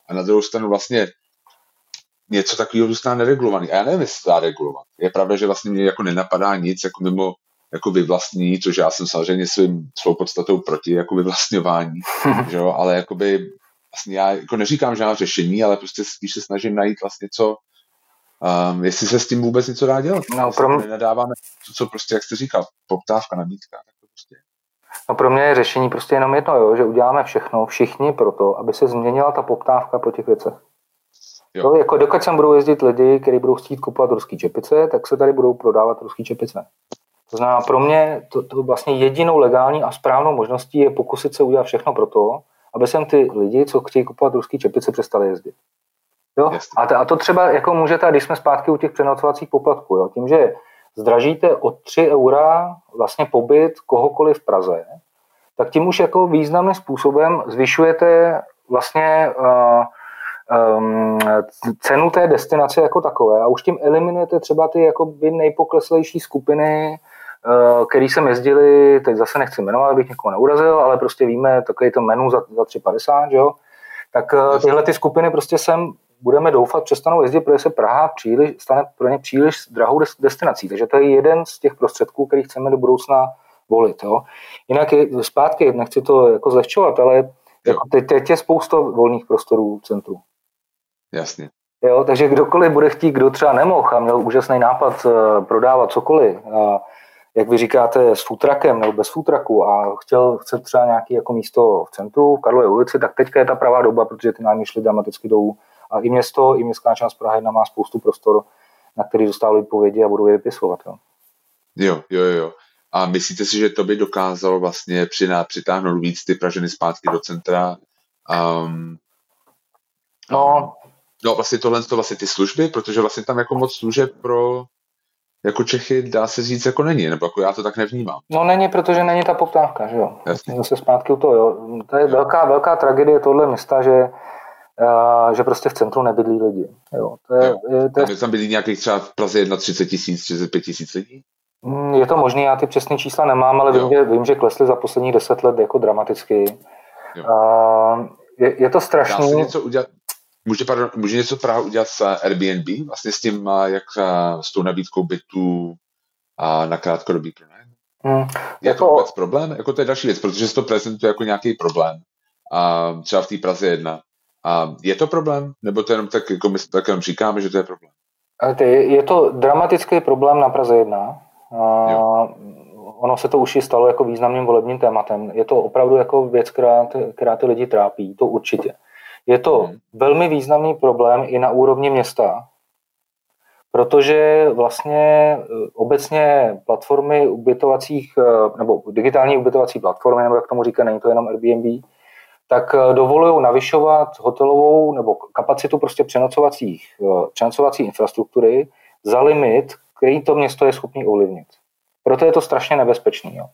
A na druhou stranu vlastně něco takového zůstane neregulovaný. A já nevím, jestli se dá regulovat. Je pravda, že vlastně mě jako nenapadá nic jako mimo jako vyvlastní, což já jsem samozřejmě svým, svou podstatou proti jako vyvlastňování, *laughs* že jo? ale jakoby vlastně já jako neříkám žádná řešení, ale prostě spíš se snažím najít vlastně co, um, jestli se s tím vůbec něco dá dělat. No, pro mě... Nenadáváme to, co prostě, jak jste říkal, poptávka, nabídka. No pro mě je řešení prostě jenom jedno, jo, že uděláme všechno, všichni pro to, aby se změnila ta poptávka po těch věcech. Jo. To, jako dokud sem budou jezdit lidi, kteří budou chtít kupovat ruský čepice, tak se tady budou prodávat ruský čepice. To znamená, pro mě to, to vlastně jedinou legální a správnou možností je pokusit se udělat všechno pro to, aby sem ty lidi, co chtějí kupovat ruský čepice, přestali jezdit. Jo? A, to, a to třeba jako můžete, když jsme zpátky u těch přenocovacích poplatků, jo? tím, že zdražíte o 3 eura vlastně pobyt kohokoliv v Praze, tak tím už jako významným způsobem zvyšujete vlastně uh, um, cenu té destinace jako takové a už tím eliminujete třeba ty jakoby nejpokleslejší skupiny, uh, který jsem jezdili, teď zase nechci jmenovat, abych někoho neurazil, ale prostě víme, takový to menu za, za 3,50, jo? tak uh, tyhle ty skupiny prostě sem budeme doufat, přestanou jezdit, protože se Praha příliš, stane pro ně příliš drahou destinací. Takže to je jeden z těch prostředků, který chceme do budoucna volit. Jo. Jinak je, zpátky, nechci to jako zlehčovat, ale jako teď, teď je spousta volných prostorů v centru. Jasně. Jo, takže kdokoliv bude chtít, kdo třeba nemohl a měl úžasný nápad uh, prodávat cokoliv, uh, jak vy říkáte, s futrakem nebo bez futraku a chtěl, chce třeba nějaký jako místo v centru, v Karlově ulici, tak teďka je ta pravá doba, protože ty nájmy šly dramaticky dolů. A i město, i městská část Praha 1 má spoustu prostor, na který dostávají povědi a budou je vypisovat. Jo. jo, jo, jo. A myslíte si, že to by dokázalo vlastně přiná, přitáhnout víc ty Praženy zpátky do centra? Um, no, no vlastně tohle to vlastně ty služby, protože vlastně tam jako moc služeb pro jako Čechy dá se říct jako není, nebo jako já to tak nevnímám. No není, protože není ta poptávka, že jo. Jasně. Zase zpátky u toho, jo. To je velká, velká tragédie tohle města, že že prostě v centru nebydlí lidi. Jo. To je, jo. Je, to je... tam bydlí nějakých třeba v Praze 31 tisíc, 35 tisíc lidí? Mm, je to možné, já ty přesné čísla nemám, ale vím že, vím, že klesly za posledních deset let jako dramaticky. Jo. Uh, je, je to strašný. Dá se něco udělat, Může, pardon, může něco Praha udělat s Airbnb, vlastně s tím, jak s tou nabídkou bytů a na krátkodobý pronájem? Hmm, je jako... to vůbec problém? Jako to je další věc, protože se to prezentuje jako nějaký problém. A třeba v té Praze jedna. A je to problém? Nebo to jenom tak, jako my tak jenom říkáme, že to je problém? Je to dramatický problém na Praze 1. ono se to už i stalo jako významným volebním tématem. Je to opravdu jako věc, která ty, která ty lidi trápí, to určitě. Je to hmm. velmi významný problém i na úrovni města, protože vlastně eh, obecně platformy ubytovacích, eh, nebo digitální ubytovací platformy, nebo jak tomu říká, není to jenom Airbnb, tak eh, dovolují navyšovat hotelovou nebo kapacitu prostě přenocovacích, přenocovací infrastruktury za limit, který to město je schopný ovlivnit. Proto je to strašně nebezpečný. Jo.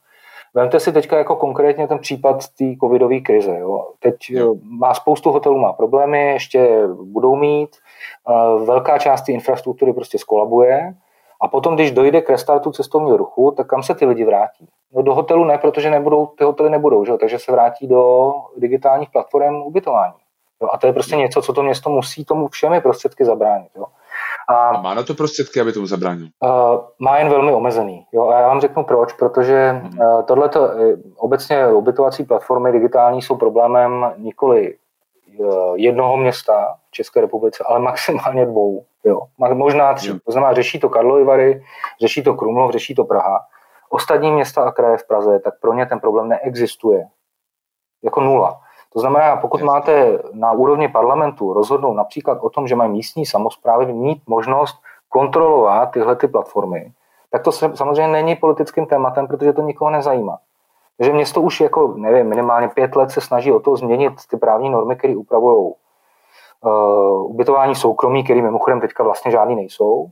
Vemte si teďka jako konkrétně ten případ té covidové krize. Jo. Teď jo. má spoustu hotelů, má problémy, ještě budou mít. Velká část té infrastruktury prostě skolabuje. A potom, když dojde k restartu cestovního ruchu, tak kam se ty lidi vrátí? No do hotelu ne, protože nebudou, ty hotely nebudou, že? takže se vrátí do digitálních platform ubytování. Jo? A to je prostě něco, co to město musí tomu všemi prostředky zabránit. Jo? A, a má na to prostředky, aby tomu zabránil? Uh, má jen velmi omezený. Jo? A já vám řeknu proč, protože uh, tohleto, obecně ubytovací platformy digitální jsou problémem nikoli uh, jednoho města v České republice, ale maximálně dvou. Jo? Možná tři. To znamená, řeší to Karlovy Vary, řeší to Krumlov, řeší to Praha. Ostatní města a kraje v Praze, tak pro ně ten problém neexistuje. Jako nula. To znamená, pokud máte na úrovni parlamentu rozhodnout například o tom, že mají místní samozprávy mít možnost kontrolovat tyhle ty platformy, tak to samozřejmě není politickým tématem, protože to nikoho nezajímá. Takže město už jako, nevím, minimálně pět let se snaží o to změnit ty právní normy, které upravují uh, ubytování soukromí, které mimochodem teďka vlastně žádný nejsou.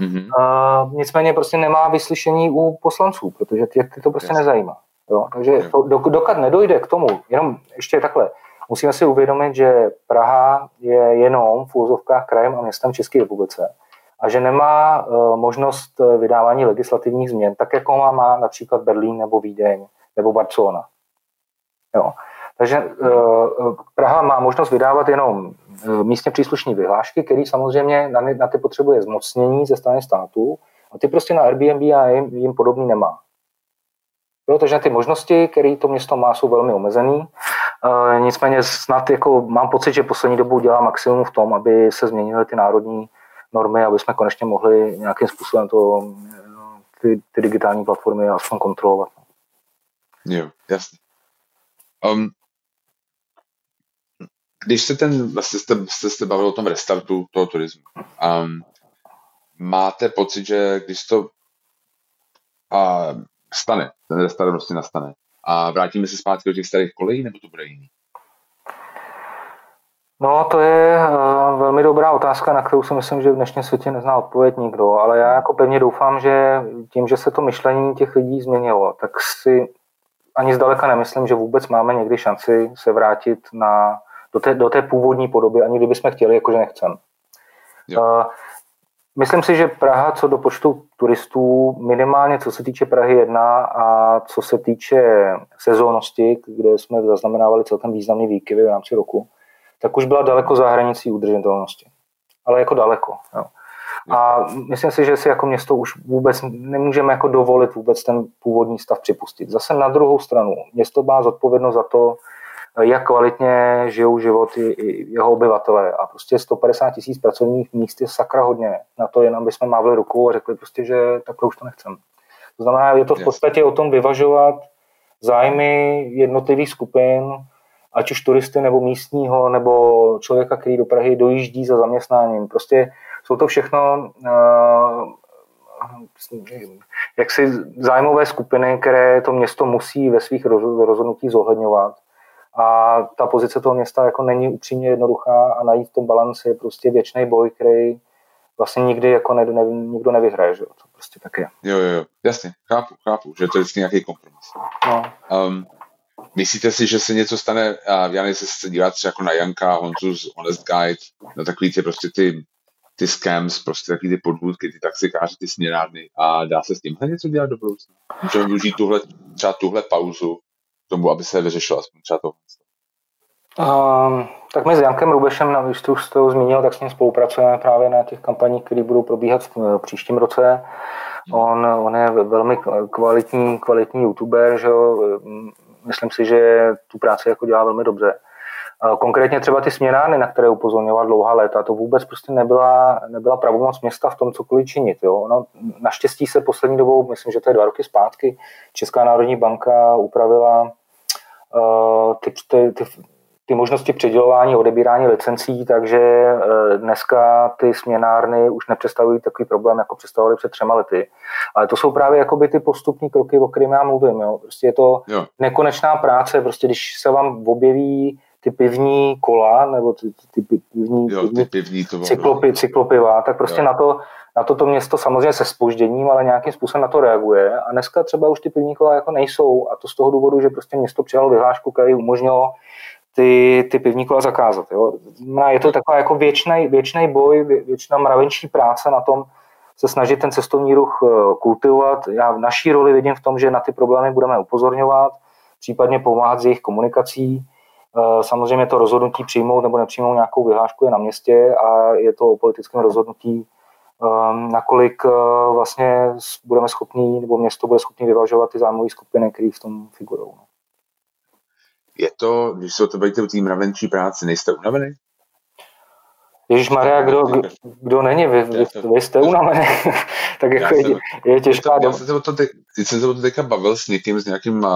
Mm-hmm. Uh, nicméně prostě nemá vyslyšení u poslanců, protože ty, ty to prostě yes. nezajímá. Jo? Takže to, dokud nedojde k tomu, jenom ještě takhle, musíme si uvědomit, že Praha je jenom v úzovkách krajem a městem České republice a že nemá uh, možnost vydávání legislativních změn, tak jako má, má například Berlín nebo Vídeň nebo Barcelona. Jo. Takže uh, Praha má možnost vydávat jenom uh, místně příslušní vyhlášky, který samozřejmě na, ty potřebuje zmocnění ze strany státu a ty prostě na Airbnb a jim, jim podobný nemá. Takže ty možnosti, které to město má, jsou velmi omezený. E, nicméně snad jako mám pocit, že poslední dobou dělá maximum v tom, aby se změnily ty národní normy, aby jsme konečně mohli nějakým způsobem to, ty, ty digitální platformy aspoň kontrolovat. Jo, jasně. Um, když se ten, vlastně jste, jste, jste bavil o tom restartu toho turismu, um, máte pocit, že když to uh, stane, ten restart prostě nastane. A vrátíme se zpátky do těch starých kolejí, nebo to bude jiný? No, to je uh, velmi dobrá otázka, na kterou si myslím, že v dnešním světě nezná odpověď nikdo, ale já jako pevně doufám, že tím, že se to myšlení těch lidí změnilo, tak si ani zdaleka nemyslím, že vůbec máme někdy šanci se vrátit na, do, té, do té původní podoby, ani kdybychom chtěli, jakože nechcem. Uh, Myslím si, že Praha co do počtu turistů, minimálně co se týče Prahy 1 a co se týče sezónnosti, kde jsme zaznamenávali celkem významný výkyvy v rámci roku, tak už byla daleko za hranicí udržitelnosti. Ale jako daleko. Jo. A myslím si, že si jako město už vůbec nemůžeme jako dovolit vůbec ten původní stav připustit. Zase na druhou stranu, město má zodpovědnost za to, jak kvalitně žijou životy jeho obyvatelé. A prostě 150 tisíc pracovních míst je sakra hodně. Na to jen, aby jsme mávli ruku a řekli prostě, že takhle už to nechcem. To znamená, je to v podstatě o tom vyvažovat zájmy jednotlivých skupin, ať už turisty nebo místního, nebo člověka, který do Prahy dojíždí za zaměstnáním. Prostě jsou to všechno uh, jaksi zájmové skupiny, které to město musí ve svých rozhodnutích zohledňovat. A ta pozice toho města jako není upřímně jednoduchá a najít v tom balanci je prostě věčný boj, který vlastně nikdy jako ne, ne, nikdo nevyhraje, že to prostě tak je. Jo, jo, jo, jasně, chápu, chápu, že to je vždycky nějaký kompromis. No. Um, myslíte si, že se něco stane, a já nevím, se dívat třeba jako na Janka, Honzu z Honest Guide, na takový ty prostě ty ty scams, prostě takový ty podvůdky, ty taxikáři, ty směrárny a dá se s tímhle něco dělat do budoucna. Můžeme využít tuhle, třeba tuhle pauzu k tomu, aby se vyřešilo aspoň třeba to. Um, tak my s Jankem Rubešem, na když jste to zmínil, tak s ním spolupracujeme právě na těch kampaních, které budou probíhat v příštím roce. On, on je velmi kvalitní, kvalitní youtuber, že jo? myslím si, že tu práci jako dělá velmi dobře. Konkrétně třeba ty směnány, na které upozorňoval dlouhá léta, to vůbec prostě nebyla, nebyla pravomoc města v tom cokoliv činit. Jo. No, naštěstí se poslední dobou, myslím, že to je dva roky zpátky, Česká národní banka upravila uh, ty, ty, ty, ty možnosti předělování, odebírání licencí, takže uh, dneska ty směnárny už nepředstavují takový problém, jako představovali před třema lety. Ale to jsou právě jakoby ty postupní kroky, o kterých já mluvím. Jo. Prostě je to jo. nekonečná práce, prostě když se vám objeví ty pivní kola, nebo ty, ty, ty pivní, jo, ty pivní to cyklopy, cyklopiva, tak prostě na to, na to to město samozřejmě se spožděním, ale nějakým způsobem na to reaguje. A dneska třeba už ty pivní kola jako nejsou a to z toho důvodu, že prostě město přijalo vyhlášku, která umožnilo ty, ty pivní kola zakázat. Jo. Je to taková jako věčný, věčný boj, věčná mravenčí práce na tom, se snažit ten cestovní ruch eh, kultivovat. Já v naší roli vidím v tom, že na ty problémy budeme upozorňovat, případně pomáhat s jejich komunikací, samozřejmě to rozhodnutí přijmout nebo nepřijmout nějakou vyhlášku je na městě a je to o politickém rozhodnutí, ehm, nakolik eh, vlastně budeme schopni, nebo město bude schopni vyvažovat ty zájmové skupiny, které v tom figurují. No. Je to, když se to bavíte o té mravenčí práci, nejste unavený? Ježíš Maria, kdo, kdo není, vy, vy, vy jste unavený, *laughs* tak jako je, je těžká Já jsem se o to, teď, jsem se o to teďka bavil s někým, s nějakým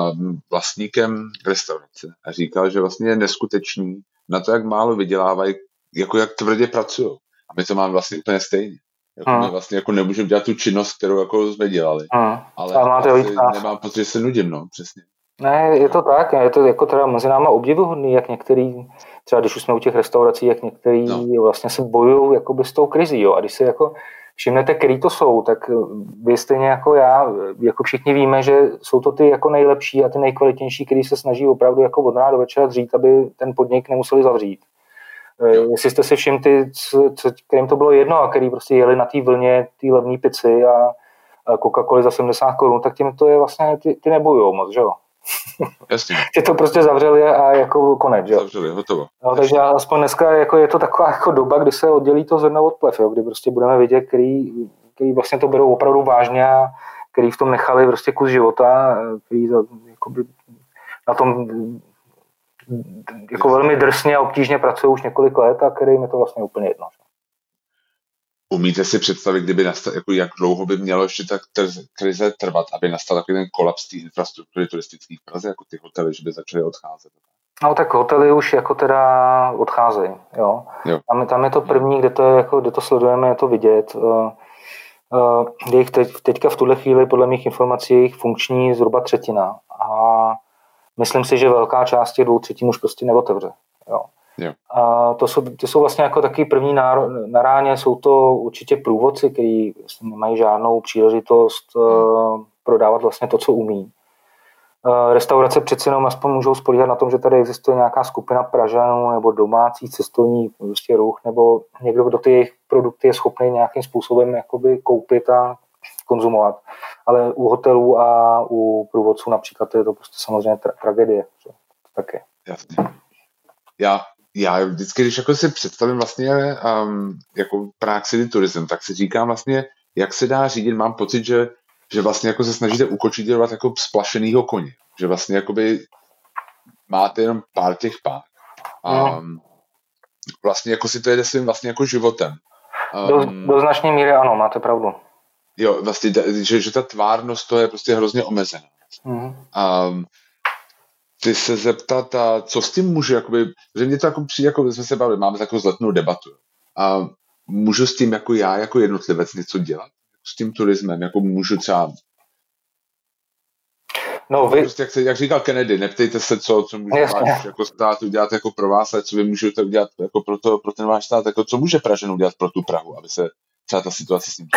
vlastníkem restaurace a říkal, že vlastně je neskutečný na to, jak málo vydělávají, jako jak tvrdě pracují. A my to máme vlastně úplně stejně. Jako hmm. my vlastně jako nemůžeme dělat tu činnost, kterou jako jsme dělali. Hmm. Ale máte vlastně nemám pocit, že se nudím, no, přesně. Ne, je to tak, je to jako teda mezi náma obdivuhodný, jak některý třeba když už jsme u těch restaurací, jak některý no. vlastně se bojují jakoby s tou krizí. Jo. A když se jako všimnete, který to jsou, tak vy stejně jako já, jako všichni víme, že jsou to ty jako nejlepší a ty nejkvalitnější, který se snaží opravdu jako od rána do večera dřít, aby ten podnik nemuseli zavřít. Eh. Jestli jste si všimli, ty, kterým to bylo jedno a který prostě jeli na té vlně té levné pici a, Coca-Cola za 70 korun, tak tím to je vlastně, ty, ty nebojujou moc, že jo? *laughs* Jasně. Ty to prostě zavřeli a jako konec, jo. Zavřeli, hotovo. No, takže aspoň dneska jako je to taková jako doba, kdy se oddělí to zrno od plev, jo, kdy prostě budeme vidět, který, který vlastně to berou opravdu vážně a který v tom nechali prostě kus života, který jakoby, na tom jako velmi drsně a obtížně pracují už několik let a kterým je to vlastně úplně jedno. Umíte si představit, kdyby nastal, jako jak dlouho by mělo ještě ta krize trvat, aby nastal takový ten kolaps té infrastruktury turistické v Praze, jako ty hotely, že by začaly odcházet? No tak hotely už jako teda odcházejí, jo. jo. Tam, tam je to první, kde to, je, jako, kde to sledujeme, je to vidět. Uh, uh, jejich teď, teďka v tuhle chvíli podle mých informací je jich funkční zhruba třetina. A myslím si, že velká část těch dvou třetin už prostě neotevře. Jo. Jo. A to jsou, to jsou vlastně jako takový první na ráně, jsou to určitě průvodci, kteří vlastně nemají žádnou příležitost hmm. prodávat vlastně to, co umí. Restaurace přeci jenom aspoň můžou spolíhat na tom, že tady existuje nějaká skupina Pražanů nebo domácí cestovní prostě ruch, nebo někdo, kdo ty jejich produkty je schopný nějakým způsobem jakoby koupit a konzumovat. Ale u hotelů a u průvodců například je to prostě samozřejmě tra- tragédie. Taky. Jasně. Já já vždycky, když jako si představím vlastně um, jako Prague City Tourism, tak si říkám vlastně, jak se dá řídit, mám pocit, že, že vlastně jako se snažíte ukočírovat jako splašenýho koně, že vlastně jakoby máte jenom pár těch pár. Um, vlastně jako si to jede svým vlastně jako životem. Um, do, do značné míry ano, máte pravdu. Jo, vlastně, že, že ta tvárnost to je prostě hrozně omezená. Mm. Um, ty se zeptat, a co s tím můžu, jakoby, že mě to jako přijde, jako jsme se bavili, máme takovou zletnou debatu. A můžu s tím jako já, jako jednotlivec něco dělat? S tím turismem, jako můžu třeba No, vy... prostě, jak, se, jak, říkal Kennedy, neptejte se, co, co může váš jako stát udělat jako pro vás, ale co vy můžete udělat jako pro, to, pro ten váš stát, jako co může Pražen udělat pro tu Prahu, aby se třeba ta situace s ním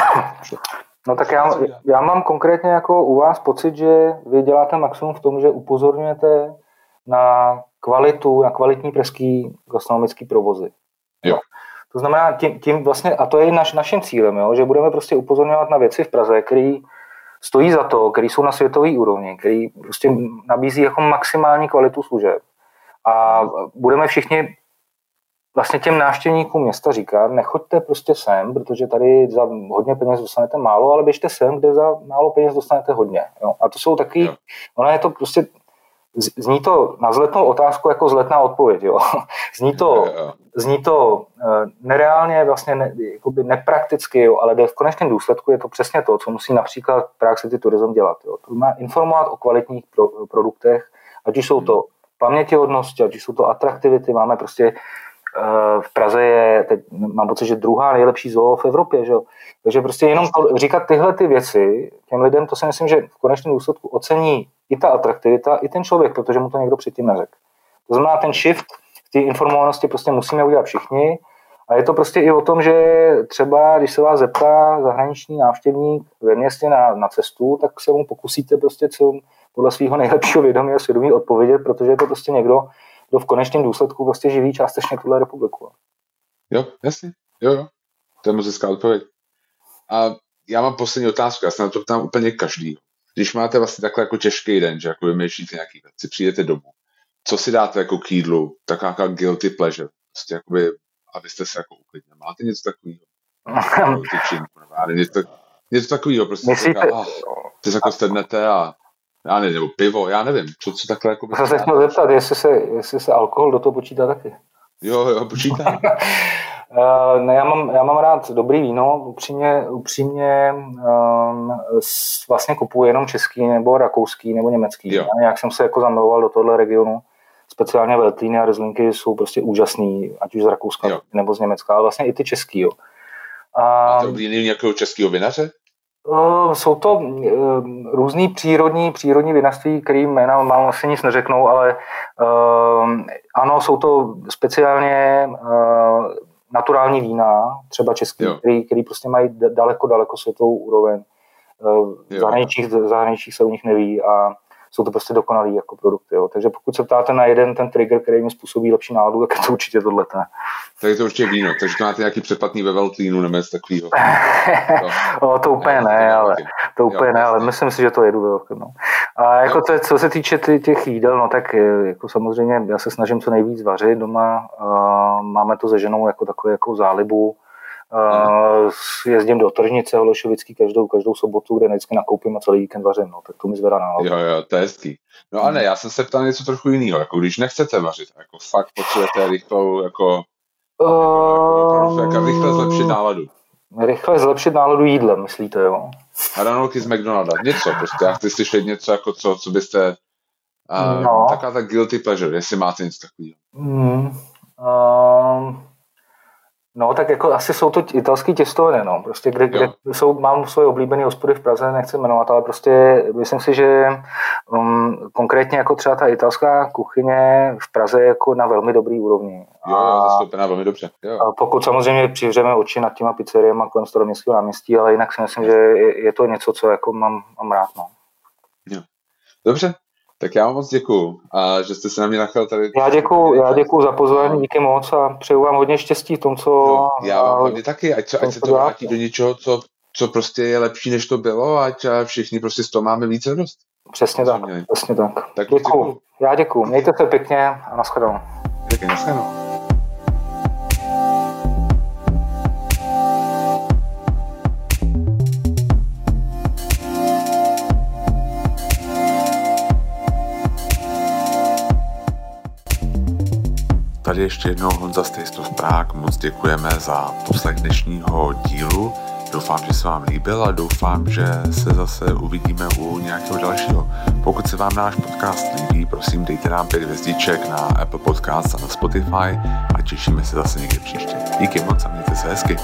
*coughs* No tak já, já mám konkrétně jako u vás pocit, že vy děláte maximum v tom, že upozorňujete na kvalitu, na kvalitní pražský gastronomický provozy. Jo. To znamená, tím, tím vlastně, a to je naš, naším cílem, jo, že budeme prostě upozorňovat na věci v Praze, které stojí za to, které jsou na světové úrovni, který prostě nabízí jako maximální kvalitu služeb. A budeme všichni vlastně těm návštěvníkům města říkat, nechoďte prostě sem, protože tady za hodně peněz dostanete málo, ale běžte sem, kde za málo peněz dostanete hodně. Jo? A to jsou taky, ono je to prostě, zní to na zletnou otázku jako zletná odpověď. Jo? *laughs* Zní to, zní to eh, nereálně, vlastně ne, jakoby neprakticky, jo? ale v konečném důsledku je to přesně to, co musí například Prague City Tourism dělat. Jo? To má informovat o kvalitních pro, produktech, ať už jsou to pamětihodnosti, ať už jsou to atraktivity, máme prostě v Praze je, teď mám pocit, že druhá nejlepší zoo v Evropě, že? takže prostě jenom to, říkat tyhle ty věci těm lidem, to si myslím, že v konečném důsledku ocení i ta atraktivita, i ten člověk, protože mu to někdo předtím neřekl. To znamená, ten shift v té informovanosti prostě musíme udělat všichni a je to prostě i o tom, že třeba, když se vás zeptá zahraniční návštěvník ve městě na, na cestu, tak se mu pokusíte prostě co podle svého nejlepšího vědomí a svědomí odpovědět, protože je to prostě někdo, kdo v konečném důsledku vlastně živí částečně tuhle republiku. Jo, jasně, jo, jo. To je moc hezká odpověď. A já mám poslední otázku, já se na to ptám úplně každý. Když máte vlastně takhle jako těžký den, že jako vymýšlíte nějaký věci, přijdete domů, co si dáte jako k jídlu, taková jako guilty pleasure, prostě jakoby, abyste se jako uklidnili. Máte něco takového? *laughs* něco, něco takového, prostě Myslíte... Taká, ah, ty se jako sednete a já nevím, nebo pivo, já nevím, co, co takhle jako... Já se chtěl zeptat, jestli se, jestli se alkohol do toho počítá taky. Jo, jo, počítá. Uh, *laughs* ne, já, mám, já mám rád dobrý víno, upřímně, upřímně um, vlastně kupuji jenom český nebo rakouský nebo německý. Jo. Jak jsem se jako zamiloval do tohle regionu, speciálně Veltlíny a Rizlinky jsou prostě úžasný, ať už z Rakouska jo. nebo z Německa, ale vlastně i ty český. Jo. A, Máte oblíbený nějakého českého vinaře? Uh, jsou to uh, různý přírodní, přírodní vinařství, který jména mám asi nic neřeknou, ale uh, ano, jsou to speciálně naturální vína, třeba český, který, který prostě mají daleko, daleko světovou úroveň. V zahraničích, zahraničích se u nich neví a jsou to prostě dokonalý jako produkty. Jo. Takže pokud se ptáte na jeden ten trigger, který mi způsobí lepší náladu, tak je to určitě tohle. Tak je to určitě víno, takže to máte nějaký předplatný ve Veltlínu nebo něco takového. *laughs* o, to úplně ne, ale, to úplně jo, ne, ale myslím si, že to jedu velkým. No. A jako to, co se týče těch jídel, no tak jako samozřejmě já se snažím co nejvíc vařit doma. Máme to se ženou jako takovou jako zálibu Uh, jezdím do Tržnice Holešovický každou, každou sobotu, kde vždycky nakoupím a celý víkend vařím, no, tak to mi zvedá náladu. Jo, jo, to je hezký. No a ne, já jsem se ptal něco trochu jiného, jako když nechcete vařit, jako fakt potřebujete rychlou, jako, uh, jako, jako rychle zlepšit náladu. Rychle zlepšit náladu jídlem, myslíte, jo? Hranolky z McDonalda, něco prostě, já chci slyšet něco, jako co, co byste, uh, no. taková ta guilty pleasure, jestli máte něco takového. Mm, uh, No, tak jako asi jsou to italský těstoviny, no. Prostě kde, kde jsou, mám svoje oblíbené hospody v Praze, nechci jmenovat, ale prostě myslím si, že um, konkrétně jako třeba ta italská kuchyně v Praze je jako na velmi dobrý úrovni. Jo, a, zastoupená velmi dobře. Jo. A pokud samozřejmě přivřeme oči nad těma pizzeriemi kolem staroměstského náměstí, ale jinak si myslím, že je, je to něco, co jako mám, mám rád, no. Jo. Dobře, tak já vám moc děkuju, a že jste se na mě nachal tady. Já děkuju, já děkuju za pozvání, díky moc a přeju vám hodně štěstí v tom, co... No, já vám hodně taky, ať, ať se to vrátí do něčeho, co, co prostě je lepší, než to bylo, ať všichni prostě z toho máme víc radost. Přesně tak, přesně tak. tak děkuju. děkuju. Já děkuju, mějte se pěkně a nashledanou. Děkuji, nashledanou. Tady ještě jednou Honza Stejstov Prák, moc děkujeme za poslech dnešního dílu. Doufám, že se vám líbil a doufám, že se zase uvidíme u nějakého dalšího. Pokud se vám náš podcast líbí, prosím dejte nám pět hvězdiček na Apple Podcast a na Spotify a těšíme se zase někdy příště. Díky moc a mějte se hezky.